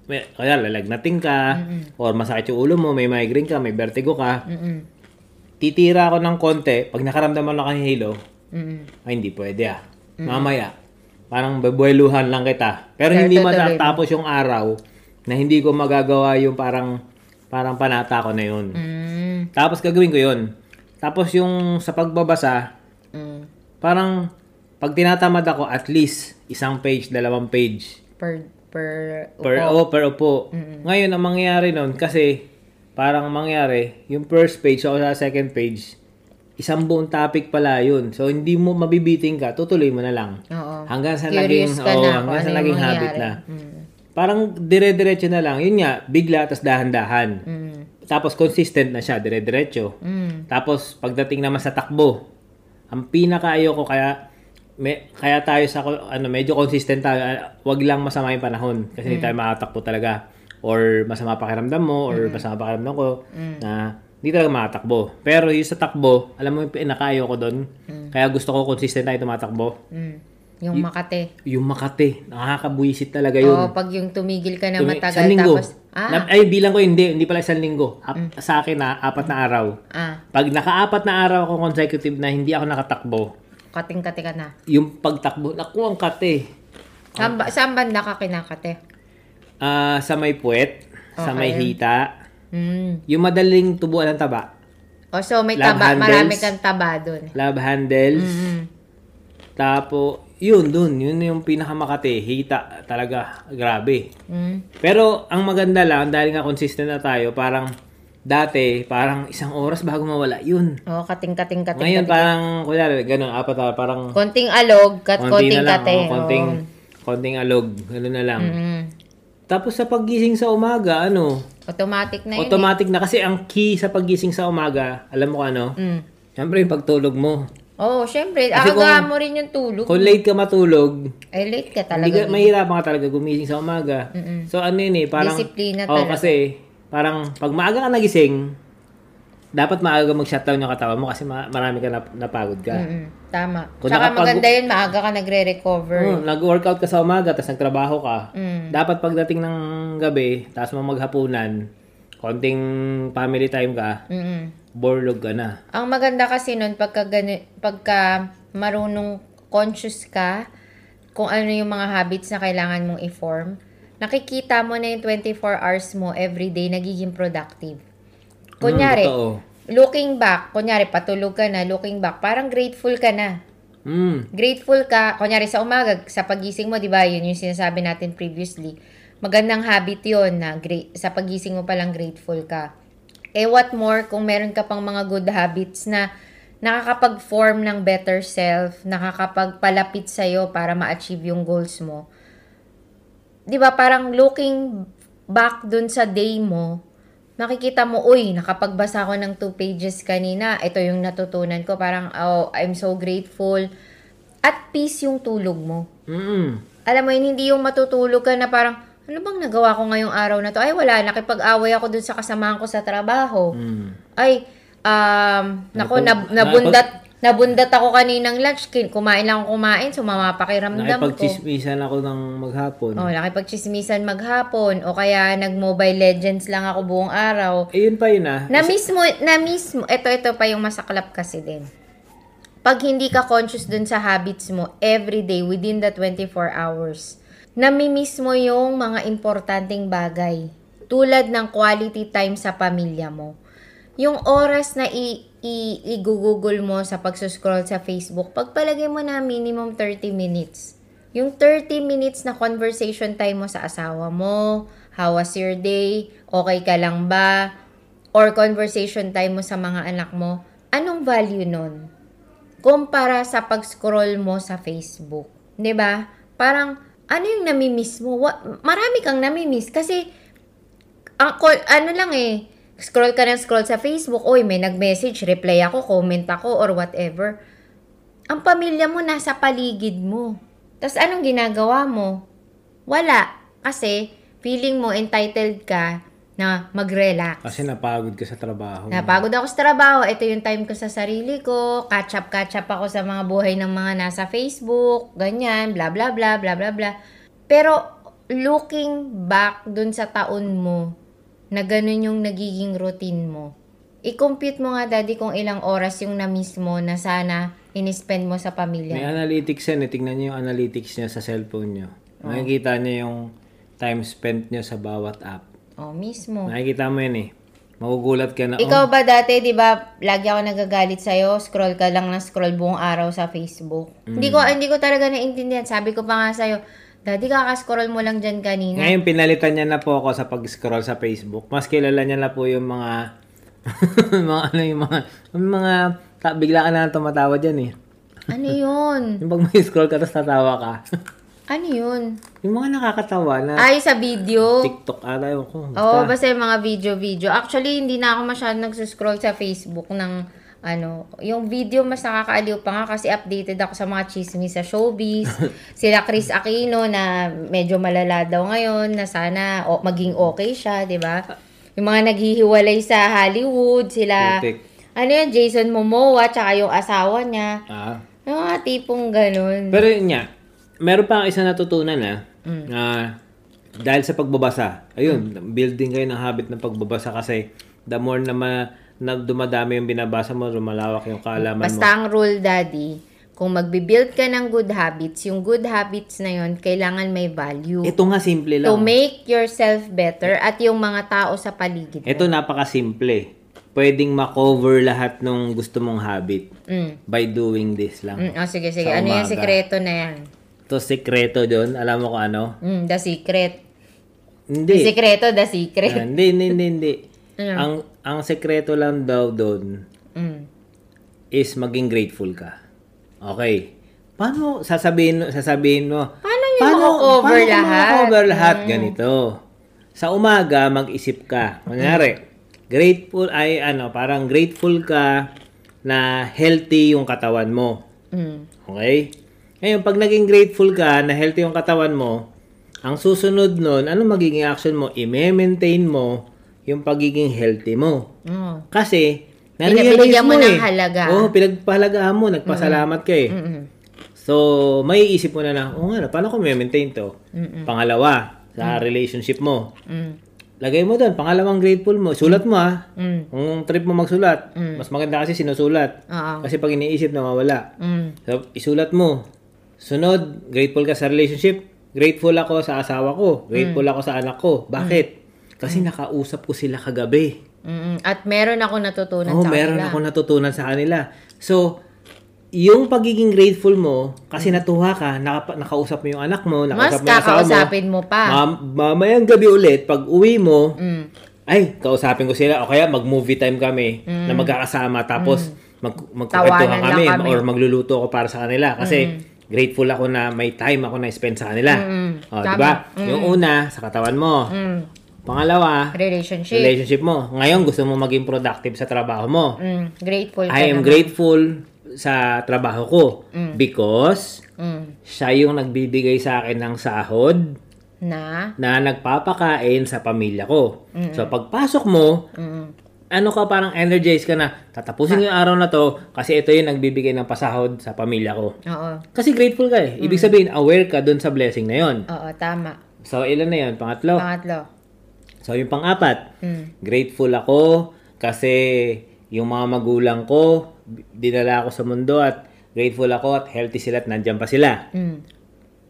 may, kaya lalagnating ka, or masakit yung ulo mo, may migraine ka, may vertigo ka, Mm-mm. titira ako ng konti, pag nakaramdam mo ng hilo, Mm-mm. ay, hindi pwede ah. Mamaya, parang bebueluhan lang kita. Pero Pero hindi matatapos yung araw na hindi ko magagawa yung parang parang panata ko na yun. Mm. Tapos gagawin ko yun. Tapos yung sa pagbabasa, Mm. parang pag tinatamad ako, at least isang page, dalawang page. Per per Per, upo. oh, per upo. Ngayon, ang mangyayari nun, kasi parang mangyari, yung first page o sa second page, isang buong topic pala yun. So, hindi mo mabibiting ka, tutuloy mo na lang. Oo. Hanggang sa Curious naging, oo, na hanggang sa ano naging habit mangyari. na. Mm. Parang dire-diretso na lang. Yun nga, bigla, tas dahan-dahan. Mm. Tapos consistent na siya, dire-diretso. Mm. Tapos pagdating naman sa takbo, ang pinaka ayoko kaya me, kaya tayo sa ano medyo consistent tayo, ah, wag lang masama yung panahon kasi hindi tayo makatakbo talaga or masama pakiramdam mo or masama pakiramdam ko na hindi talaga makatakbo. Pero yung sa takbo, alam mo yung pinaka ayoko doon. Kaya gusto ko consistent tayo tumatakbo. Mm. Yung Makate. Yung Makati, nakakabuisit talaga yun. Oo, pag yung tumigil ka na Tumi- matagal isang linggo. tapos ah, ay, bilang ko hindi. Hindi pala isang linggo. Ap- Sa akin na, apat na araw. ah, Pag naka-apat na araw ako consecutive na hindi ako nakatakbo, kating-kati ka na. yung pagtakbo, naku, ang kate. Saan, ba, saan banda ka kinakate? Ah, sa may puwet, sa may Okay. hita, Mm. yung madaling tubuan ng taba. O so may Love taba, handles. marami kang taba doon. Love handles. Mm. Tapo, yun, dun. Yun yung pinakamakate. Hita, talaga. Grabe. Mm. Pero, ang maganda lang, dahil nga consistent na tayo, parang, dati, parang isang oras bago mawala. Yun. O, kating-kating kating. Ngayon, kating. parang, kunyari, ganun, apat na, parang, konting alog, kat konti konting na lang, kate. oh, konting, Oo. konting alog, ganun na lang. Mm. Tapos sa paggising sa umaga, ano, Automatic na yun. automatic na kasi ang key sa paggising sa umaga, alam mo kung ano, eh. Mm. syempre yung pagtulog mo. Oo, syempre. Kasi kung- mo rin yung tulog. Kung late ka matulog, Ay, late ka hindi talaga. ka, mahirapan ka talaga gumising sa umaga. So ano yun eh, parang, Disiplina oh, talaga. kasi, parang pag maaga ka nagising, dapat maaga mag-shutdown yung katawan mo kasi ma- marami ka nap- napagod ka. Mm-mm. Tama. Kung Tsaka nakapag- maganda yun, maaga ka nagre-recover. Oh, nag-workout ka sa umaga, tapos nagtrabaho ka. Mm. Dapat pagdating ng gabi, tapos mo maghapunan, konting family time ka, Mm-mm. Borlog ka na. Ang maganda kasi nun, pagka, gani, pagka marunong conscious ka, kung ano yung mga habits na kailangan mong i-form, nakikita mo na yung 24 hours mo everyday nagiging productive. Kunyari, Mm, looking back, kunyari patulog ka na, looking back, parang grateful ka na. Mm. Grateful ka, kunyari sa umaga, sa pagising mo, di ba, yun yung sinasabi natin previously. Magandang habit yon na gra- sa pagising mo palang grateful ka. Eh what more kung meron ka pang mga good habits na nakakapag-form ng better self, nakakapagpalapit sa'yo para ma-achieve yung goals mo. Di ba, parang looking back dun sa day mo, makikita mo, uy, nakapagbasa ako ng two pages kanina. Ito yung natutunan ko. Parang, oh, I'm so grateful. At peace yung tulog mo. Mm. Alam mo yun, hindi yung matutulog ka na parang, ano bang nagawa ko ngayong araw na to? Ay, wala, nakipag-away ako dun sa kasamahan ko sa trabaho. Mm. Ay, um, nako, nab- nabundat, nabundat ako kaninang lunch. Kumain lang ako kumain, sumama pakiramdam ko. Nakipagchismisan ako ng maghapon. Oh, nakipagchismisan maghapon o kaya nag-Mobile Legends lang ako buong araw. Eh, yun pa yun ah. Na mismo, na mismo, ito, ito pa yung masaklap kasi din. Pag hindi ka conscious dun sa habits mo, every day, within the 24 hours, namimiss mo yung mga importanteng bagay. Tulad ng quality time sa pamilya mo. Yung oras na i- i- mo sa pagsuscroll sa Facebook, pagpalagay mo na minimum 30 minutes. Yung 30 minutes na conversation time mo sa asawa mo, how was your day, okay ka lang ba, or conversation time mo sa mga anak mo, anong value nun? Kumpara sa pag-scroll mo sa Facebook. ba? Parang, ano yung namimiss mo? Wa- marami kang namimiss kasi, ang, ano lang eh, scroll ka ng scroll sa Facebook, oy, may nag-message, reply ako, comment ako, or whatever. Ang pamilya mo nasa paligid mo. Tapos anong ginagawa mo? Wala. Kasi, feeling mo entitled ka na mag-relax. Kasi napagod ka sa trabaho. Napagod ako sa trabaho. Ito yung time ko sa sarili ko. Catch up, catch up ako sa mga buhay ng mga nasa Facebook. Ganyan, bla bla bla, bla bla bla. Pero, looking back dun sa taon mo, na ganun yung nagiging routine mo, i-compute mo nga, daddy, kung ilang oras yung na-miss mo na sana in-spend mo sa May pamilya. analytics yan eh. Tingnan niyo yung analytics niya sa cellphone niyo. Makikita niyo yung time spent niyo sa bawat app. Oh, mismo. Makikita mo yan eh. Magugulat ka na, Ikaw oh, ba dati, di ba, lagi ako nagagalit sa'yo, scroll ka lang ng scroll buong araw sa Facebook. Hindi ko hindi ko talaga naintindihan. Sabi ko pa nga sa'yo, Daddy, kakascroll mo lang dyan kanina. Ngayon, pinalitan niya na po ako sa pag-scroll sa Facebook. Mas kilala niya na po yung mga, mga ano yung mga, yung mga, ta, bigla ka na lang tumatawa dyan eh. Ano yun? Yung pag may scroll ka, tapos tatawa ka. Ano yun? yung mga nakakatawa na Ay, sa video? TikTok ata, ko. Oo, basta yung mga video-video. Actually, hindi na ako masyadong nagsuscroll sa Facebook ng ano, yung video mas nakakaaliw pa nga kasi updated ako sa mga chismis sa showbiz. Sila Chris Aquino na medyo malala daw ngayon na sana o, maging okay siya, 'di ba? Yung mga naghihiwalay sa Hollywood, sila Putik. ano yan, Jason Momoa tsaka yung asawa niya. Ah. Yung mga tipong ganun. Pero yun nga, meron pa isang natutunan na, Mm. na dahil sa pagbabasa, ayun, building kayo ng habit ng pagbabasa kasi the more na, ma, na dumadami yung binabasa mo, lumalawak yung kaalaman Basta ang rule, daddy, kung magbi-build ka ng good habits, yung good habits na yon kailangan may value. mo. Ito nga simple lang. to make yourself better at yung mga tao sa paligid mo. Ito napaka-simple. Pwedeng makover lahat ng gusto mong habit Mm. by doing this lang. Mm, oh, sige, sige. Sa Ano yung umaga. sikreto na yan? Ito sekreto doon, alam mo kung ano? Mm, the secret. Hindi. The sikreto, the secret. Ah, hindi, hindi, hindi, hindi. Ano? Ang ang sekreto lang daw doon Mm. is maging grateful ka. Okay. Paano sasabihin sasabihin mo? Paano nyo paano mo lahat? mako-cover lahat Mm. ganito? Sa umaga mag-isip ka. Kunyari, grateful ay ano, parang grateful ka na healthy yung katawan mo. Mm. Okay? Ngayon, pag naging grateful ka na healthy yung katawan mo, ang susunod nun, ano magiging action mo? I-maintain mo yung pagiging healthy mo. Oh. Kasi, Pinabinigyan mo ng halaga. Oo, pinagpahalagaan mo, nagpasalamat ka eh. Mm-mm. So, may isip mo na na, oh nga, paano ko maintain to? Pangalawa, sa relationship mo. Mm. Lagay mo doon, pangalawang grateful mo. Sulat mo ah. Mm. Kung trip mo magsulat, mas maganda kasi sinusulat. Oo. Kasi pag iniisip, nawawala. Mm. So, isulat mo. Sunod, grateful ka sa relationship. Grateful ako sa asawa ko. Grateful ako sa anak ko. Bakit? Kasi nakausap ko sila kagabi. Mm-mm. At meron ako natutunan Oo, sa meron kanila. ako natutunan sa kanila. So, yung pagiging grateful mo, kasi natuwa ka, naka, nakausap mo yung anak mo, Mm. Mas nakausap mo yung asawa mo. kakausapin mo pa. Ma- mamayang gabi ulit, pag uwi mo, Mm. ay, kausapin ko sila. O kaya mag-movie time kami na magkakasama. Tapos, mag, magkukwentuhan Mm. Kami, kami. Or magluluto ako para sa kanila. Kasi, grateful ako na may time ako na spend sa kanila. Mm. O, Tama. di ba? Yung una, sa katawan mo. Mm. Pangalawa, Relationship. relationship mo. Ngayon, gusto mo maging productive sa trabaho mo. Mm. Grateful I am naman. grateful sa trabaho ko because Mm. siya yung nagbibigay sa akin ng sahod Na? na nagpapakain sa pamilya ko. So pagpasok mo, Mm. Ano ka parang energized ka na, tatapusin ko yung araw na to kasi ito yung nagbibigay ng pasahod sa pamilya ko. Oo. Kasi grateful ka eh. Ibig sabihin, aware ka dun sa blessing na yon. Oo, tama. So ilan na yon? Pangatlo. Pangatlo. So yung pang-apat, Mm. grateful ako kasi yung mga magulang ko, dinala ako sa mundo at grateful ako at healthy sila at nandyan pa sila. Mm.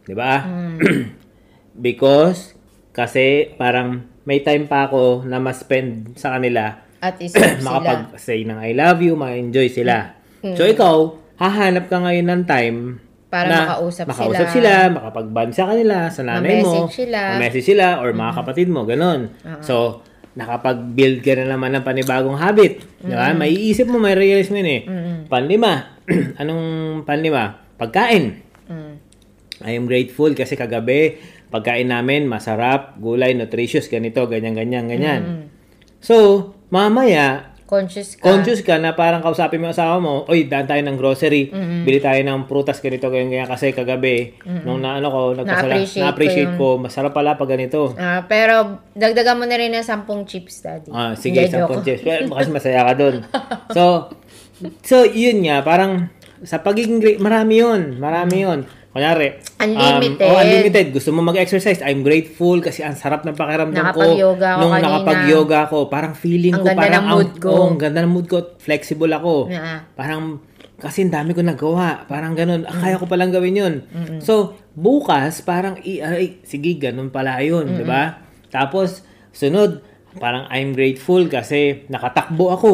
Di ba? Hmm. Because, kasi parang may time pa ako na ma-spend sa kanila, At isip sila. makapag-say ng I love you, ma-enjoy sila. Hmm. So ikaw, hahanap ka ngayon ng time Para na makausap makausap sila. sila, makapag-band sa kanila, sa nanay mo, sila. Hmm. ma-message sila, or mga kapatid mo, ganun. So, nakapag-build ka na naman ng panibagong habit. Di ba? Hmm. Maiisip mo, may realize mo yun eh. Panlima. Anong panlima? Pagkain. Mm. I am grateful kasi kagabi, pagkain namin, masarap, gulay, nutritious, ganito, ganyan, ganyan, ganyan. So, mamaya, Conscious ka. conscious ka na parang kausapin mo yung asawa mo, oy, daan tayo ng grocery, bili tayo ng prutas, ganito, ganyan, ganyan, kasi kagabi, nung na, ano ko, nagpasala, Na-appreciate na-appreciate ko ko, masarap pala pag ganito. Ah, pero, dagdagan mo na rin ng 10 chips, daddy. Ah, sige, joke. contest. Pero kasi masaya ka doon. So, so, yun nga, parang, sa pagiging marami yun. Marami yun. Kunyari, Unlimited. Um, oh, unlimited. Gusto mo mag-exercise. I'm grateful kasi ang sarap ng pakiramdam ko. Nakapag-yoga ako Nung kanina. nakapag-yoga ako, parang feeling Ang ko, ganda parang, ng mood ko. Oh, ang ganda ng mood ko. Flexible ako. Yeah. Parang, kasi ang dami ko nagawa. Parang ganun. Ah, kaya ko palang gawin yun. So, bukas, parang, i- ay, sige, ganun pala yun. di ba? Tapos, sunod, parang I'm grateful kasi nakatakbo ako.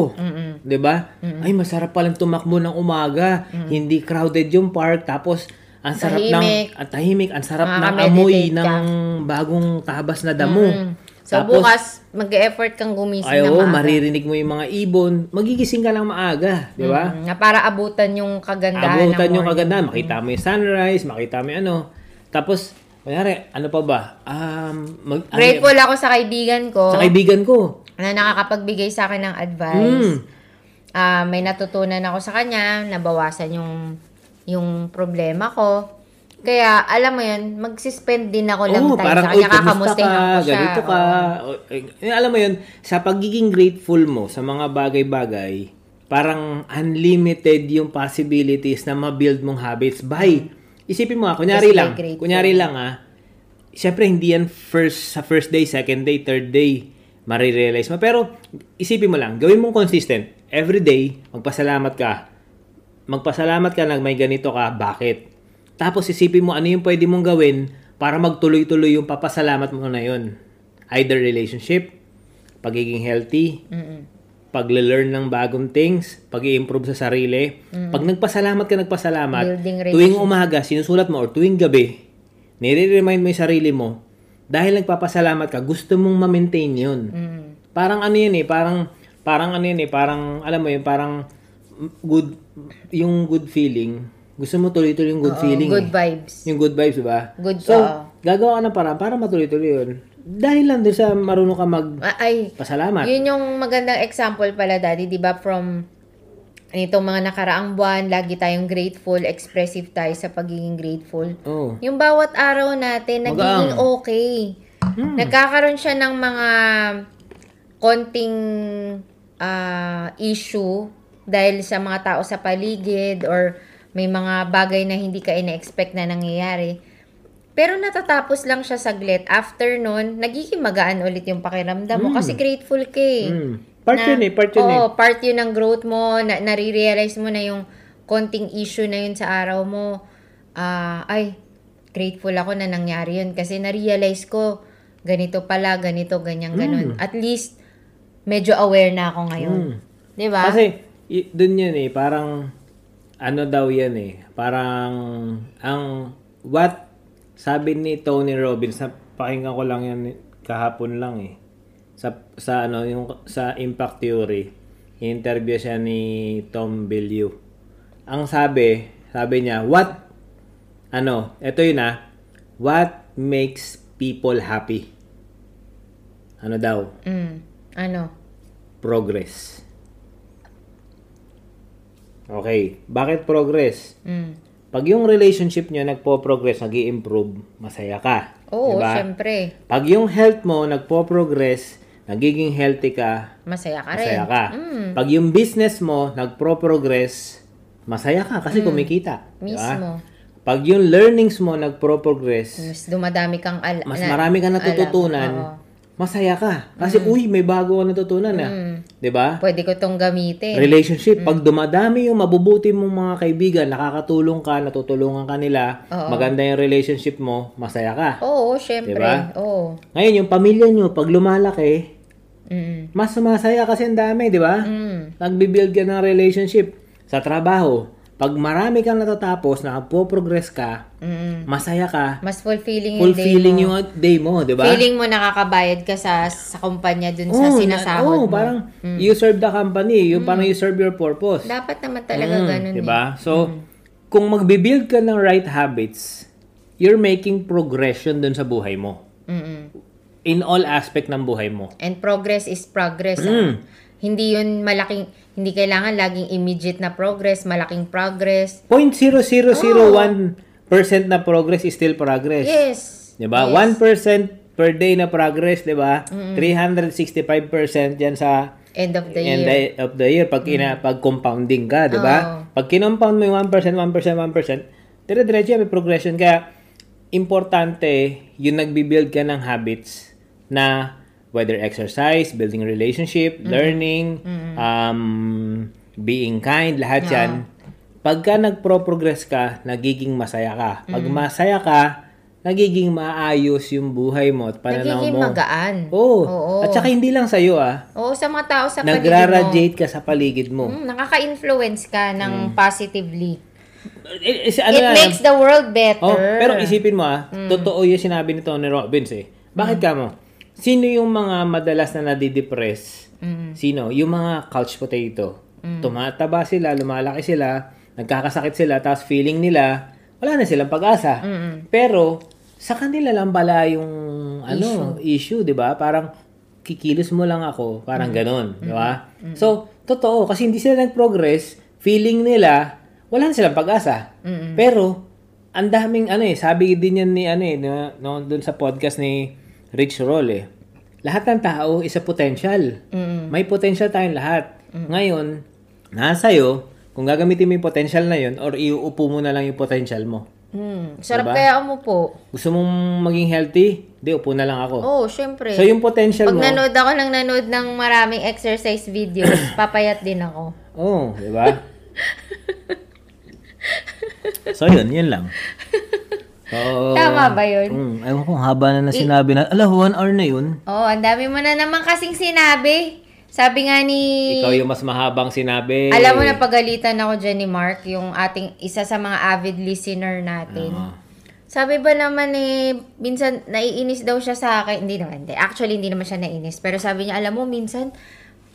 'Di ba? Ay masarap palang tumakbo ng umaga. Hindi crowded yung park tapos ang sarap Tahimik. ng ang tahimik, ang sarap ng amoy ka. ng bagong tabas na damo. Mm. So, Tapos, bukas, mag-effort kang gumising ay, na maaga. maririnig mo yung mga ibon, magigising ka lang maaga, di ba? Mm, na para abutan yung kagandahan Abutan ng yung kagandahan, makita mo yung sunrise, makita mo yung ano. Tapos, kunyari, ano pa ba? Um, mag, ano- Grateful ako sa kaibigan ko sa kaibigan ko. na nakakapagbigay sa akin ng advice. Mm. Ah, may natutunan ako sa kanya, nabawasan yung yung problema ko. Kaya, alam mo yun, magsispend din ako ng Oo, time parang, sa kanya, kamusta kakamustahan ka? ko siya. Ganito ka. O, eh, eh, alam mo yun, sa pagiging grateful mo sa mga bagay-bagay, parang unlimited yung possibilities na ma-build mong habits by, isipin mo ah, kunyari Just lang, grateful. kunyari lang ah, syempre hindi yan first, sa first day, second day, third day, marirealize mo. Pero, isipin mo lang, gawin mong consistent. Every day, magpasalamat ka. Magpasalamat ka na may ganito ka, bakit? Tapos isipin mo ano yung pwede mong gawin para magtuloy-tuloy yung papasalamat mo na yun. Either relationship, pagiging healthy, Mm-mm. pagle-learn ng bagong things, pag improve sa sarili. Pag nagpasalamat ka, nagpasalamat, tuwing umaga, sinusulat mo, or tuwing gabi, nire-remind mo yung sarili mo, dahil nagpapasalamat ka, gusto mong ma-maintain yun. Mm. Parang ano yun eh, parang, parang ano yun eh, parang, alam mo yun, parang good, yung good feeling, gusto mo tuloy-tuloy yung good Oo, feeling Good eh. vibes. Yung good vibes, diba? Good, So, oo. gagawa ka ng paraan para matuloy-tuloy yun. Dahil lang doon sa marunong ka Ah, Ay, magpasalamat. yun yung magandang example pala, Daddy, di ba? From itong mga nakaraang buwan, lagi tayong grateful, expressive tayo sa pagiging grateful. Oh. Yung bawat araw natin, nagiging Magaang. okay. Hmm. Nagkakaroon siya ng mga konting ah, issue dahil sa mga tao sa paligid or may mga bagay na hindi ka ina-expect na nangyayari. Pero natatapos lang siya saglit. After nun, nagiging magaan ulit yung pakiramdam mo kasi grateful ka eh. Mm. Part Na- yun eh, part yun eh. Oo, part yun ng growth mo. Na, nare-realize mo na yung konting issue na yun sa araw mo. Ah, ay, grateful ako na nangyari yun. Kasi na-realize ko, ganito pala, ganito, ganyan, ganun. At least, medyo aware na ako ngayon. Mm. Di ba? Kasi, y- dun yan eh, parang, ano daw yan eh, parang, ang, what, sabi ni Tony Robbins, na pakinggan ko lang yan kahapon lang eh, sa, sa ano, yung, sa impact theory, interview siya ni Tom Bilyeu. Ang sabi, sabi niya, what, ano, eto yun ah, what makes people happy? Ano daw? Mm. Ano? Progress. Okay. Bakit progress? Mm. Pag yung relationship nyo nagpo-progress, nag improve masaya ka. Oo, Diba? syempre. Pag yung health mo nagpo-progress, nagiging healthy ka, Masaya ka rin. masaya ka. Mm. Pag yung business mo nagpro-progress, masaya ka kasi kumikita. Diba? Mm. Mismo. Pag yung learnings mo nagpro-progress, Mas dumadami kang al- mas marami kang alam. natututunan, Oo. Masaya ka. Kasi, uy, may bago ka natutunan ah. Mm. ba? Pwede ko tong gamitin. Relationship, Mm. pag dumadami yung mabubuti mong mga kaibigan, nakakatulong ka, natutulungan ka nila, Oo. maganda yung relationship mo, masaya ka. Oo, syempre. Diba? Oo. Ngayon, yung pamilya nyo, pag lumalaki, Mm. mas masaya kasi ang dami, di ba? Mm. Nagbibuild ka ng relationship. Sa trabaho, pag marami kang natatapos, nakapro-progress ka, Mm. masaya ka, Mas fulfilling yung day fulfilling mo. yung day mo, di ba? Feeling mo nakakabayad ka sa sa kumpanya dun sa Oo, sinasahod na- oo, mo. parang you serve the company, yung parang you serve your purpose. Dapat naman talaga Mm, ganun diba? eh. So, kung magbibuild ka ng right habits, you're making progression dun sa buhay mo. Mm-mm. In all aspect ng buhay mo. And progress is progress. Mm. ah. Hindi yun malaking, hindi kailangan laging immediate na progress, malaking progress. 0.0001% na progress is still progress. Yes. 'Di ba? Yes. 1% per day na progress, 'di ba? 365% yan sa End of the end year. of the year pag ina pag compounding ka, 'di ba? Oo. Pag kinompound mo yung 1%, 1%, 1%, dire-diretso may progression kaya importante yung nagbi-build ka ng habits na whether exercise, building relationship, learning, um, being kind, lahat yan. Pagka nagpro-progress ka, nagiging masaya ka. Pag masaya ka, nagiging maayos yung buhay mo at pananaw Nagiging mo. magaan. Oo. Oo. At saka hindi lang sa'yo ah. Oo, sa mga tao sa paligid mo. Nagra-radiate ka sa paligid mo. Mm, nakaka-influence ka ng positively. Eh, eh, si- ano It makes the world better. Oh, pero isipin mo ah, totoo yung sinabi ni Tony Robbins eh. Bakit ka mo? Sino yung mga madalas na nadidepress? Mm. Sino? Yung mga couch potato. Tumataba sila, lumalaki sila, nagkakasakit sila, tapos feeling nila, wala na silang pag-asa. Pero, sa kanila lang pala yung ano, issue, di ba? Parang, kikilos mo lang ako, parang ganon, di ba? So, totoo, kasi hindi sila nag-progress, feeling nila, wala na silang pag-asa. Pero, ang daming ano eh, sabi din yan ni ano eh, no, no, dun sa podcast ni Rich Roll eh. Lahat ng tao is a potential. Mm. May potential tayong lahat. Ngayon, nasa iyo kung gagamitin mo yung potential na yun or iuupo mo na lang yung potential mo. Mm. Sarap Diba? kaya mo po. Gusto mong maging healthy? Di, upo na lang ako. Oo, oh, syempre. So, yung potential Pag mo, nanood ako ng nanood ng maraming exercise videos, papayat din ako. oh, di ba? so, yun, yun lang. So, Tama ba yun? Mm, ewan ko, haba na na sinabi na. Ala, one hour na yun. Oo, oh, ang dami mo na naman kasing sinabi. Sabi nga ni... Ikaw yung mas mahabang sinabi. Alam mo na pagalitan ako dyan ni Mark, yung ating isa sa mga avid listener natin. Oo. Sabi ba naman eh, minsan naiinis daw siya sa akin. Hindi naman, hindi. Actually, hindi naman siya naiinis. Pero sabi niya, alam mo, minsan,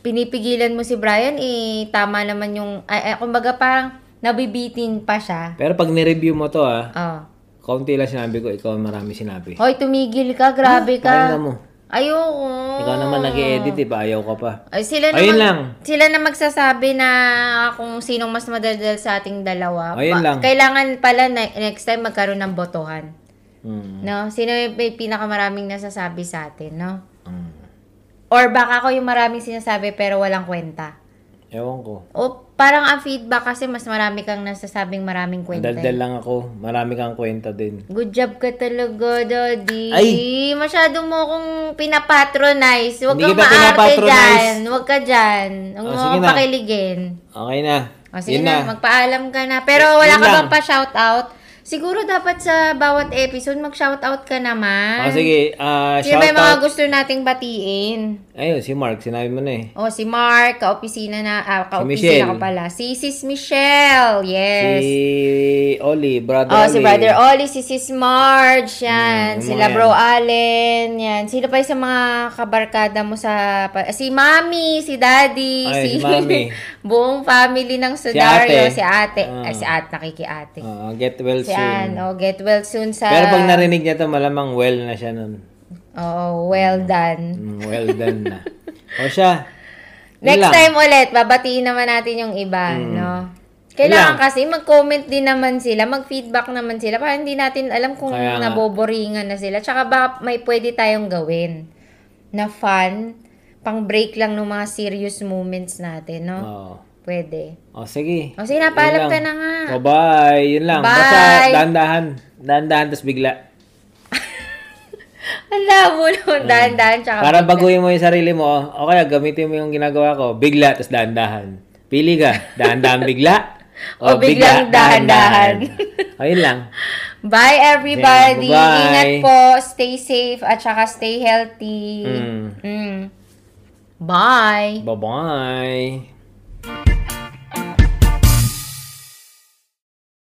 pinipigilan mo si Brian, eh, tama naman yung, ay, ay, kumbaga parang nabibitin pa siya. Pero pag ni-review mo to ah, Oh. Kaunti lang sinabi ko, ikaw marami sinabi. Hoy, tumigil ka, grabe ka. Pakinggan mo. Ayoko. Ikaw naman nag-edit eh, pa ayaw ka pa. Ay, sila Ayun naman, lang. Sila na magsasabi na kung sinong mas madaldal sa ating dalawa. Ayun lang. Kailangan pala na, next time magkaroon ng botohan. Hmm. No? Sino may may pinakamaraming nasasabi sa atin, no? Hmm. Or baka ako yung maraming sinasabi pero walang kwenta. Ewan ko. O parang ang feedback kasi mas marami kang nasasabing maraming kwenta. eh. Daldal lang ako. Marami kang kwenta din. Good job ka talaga, Daddy. Ay! Masyado mo akong pinapatronize. Huwag Hindi kang kita maarte pinapatronize. dyan. Huwag ka dyan. Huwag Oh, mo sige akong na. pakiligin. Okay na. O sige Yun na, magpaalam ka na. Pero wala Yun ka lang. bang pa-shoutout? Siguro dapat sa bawat episode, mag-shoutout ka naman. Ah, sige. ah Sino shout ba yung mga out. gusto nating batiin? Ayun, si Mark. Sinabi mo na eh. O, si Mark, ka-opisina na, ah, ka-opisina ka pala. Si Sis Michelle, yes. Si Oli. Brother Oh, Oli. si Brother Oli, si Sis Marge, yan. Mm, Sila mga Bro Allen, yan. Sino pa yung sa mga kabarkada mo sa... pa- Si Mami, si Daddy, Ay, si Mami. buong family ng Sudario. ate. Si ate. Ah. Ay, si ate, nakikiate. Ah, get well si soon. Ann, oh, get well soon sa... Pero pag narinig niya to, malamang well na siya nun. Oh, well done. Mm, well done na. o siya. Next lang. Mm. time ulit, babatiin naman natin yung iba, no? Kailangan lang. kasi mag-comment din naman sila, mag-feedback naman sila para hindi natin alam kung Kaya nga. naboboringan na sila. Tsaka baka may pwede tayong gawin na fun, pang break lang ng mga serious moments natin, no? Oo. Pwede. O, sige. O sige na, paalam Yun ka na nga. O, bye. Yun lang. Bye. Basta dahan-dahan. Dahan-dahan, tapos bigla. Ang labo nun, dahan-dahan, tsaka Para bigla. baguhin mo yung sarili mo, o kaya gamitin mo yung ginagawa ko, bigla, tapos dahan-dahan. Pili ka, dahan-dahan bigla, O biglang dahan-dahan. o, yun lang. Bye everybody! Yeah. Ingat po, stay safe, at saka stay healthy. Mm. Mm. Bye! Bye-bye.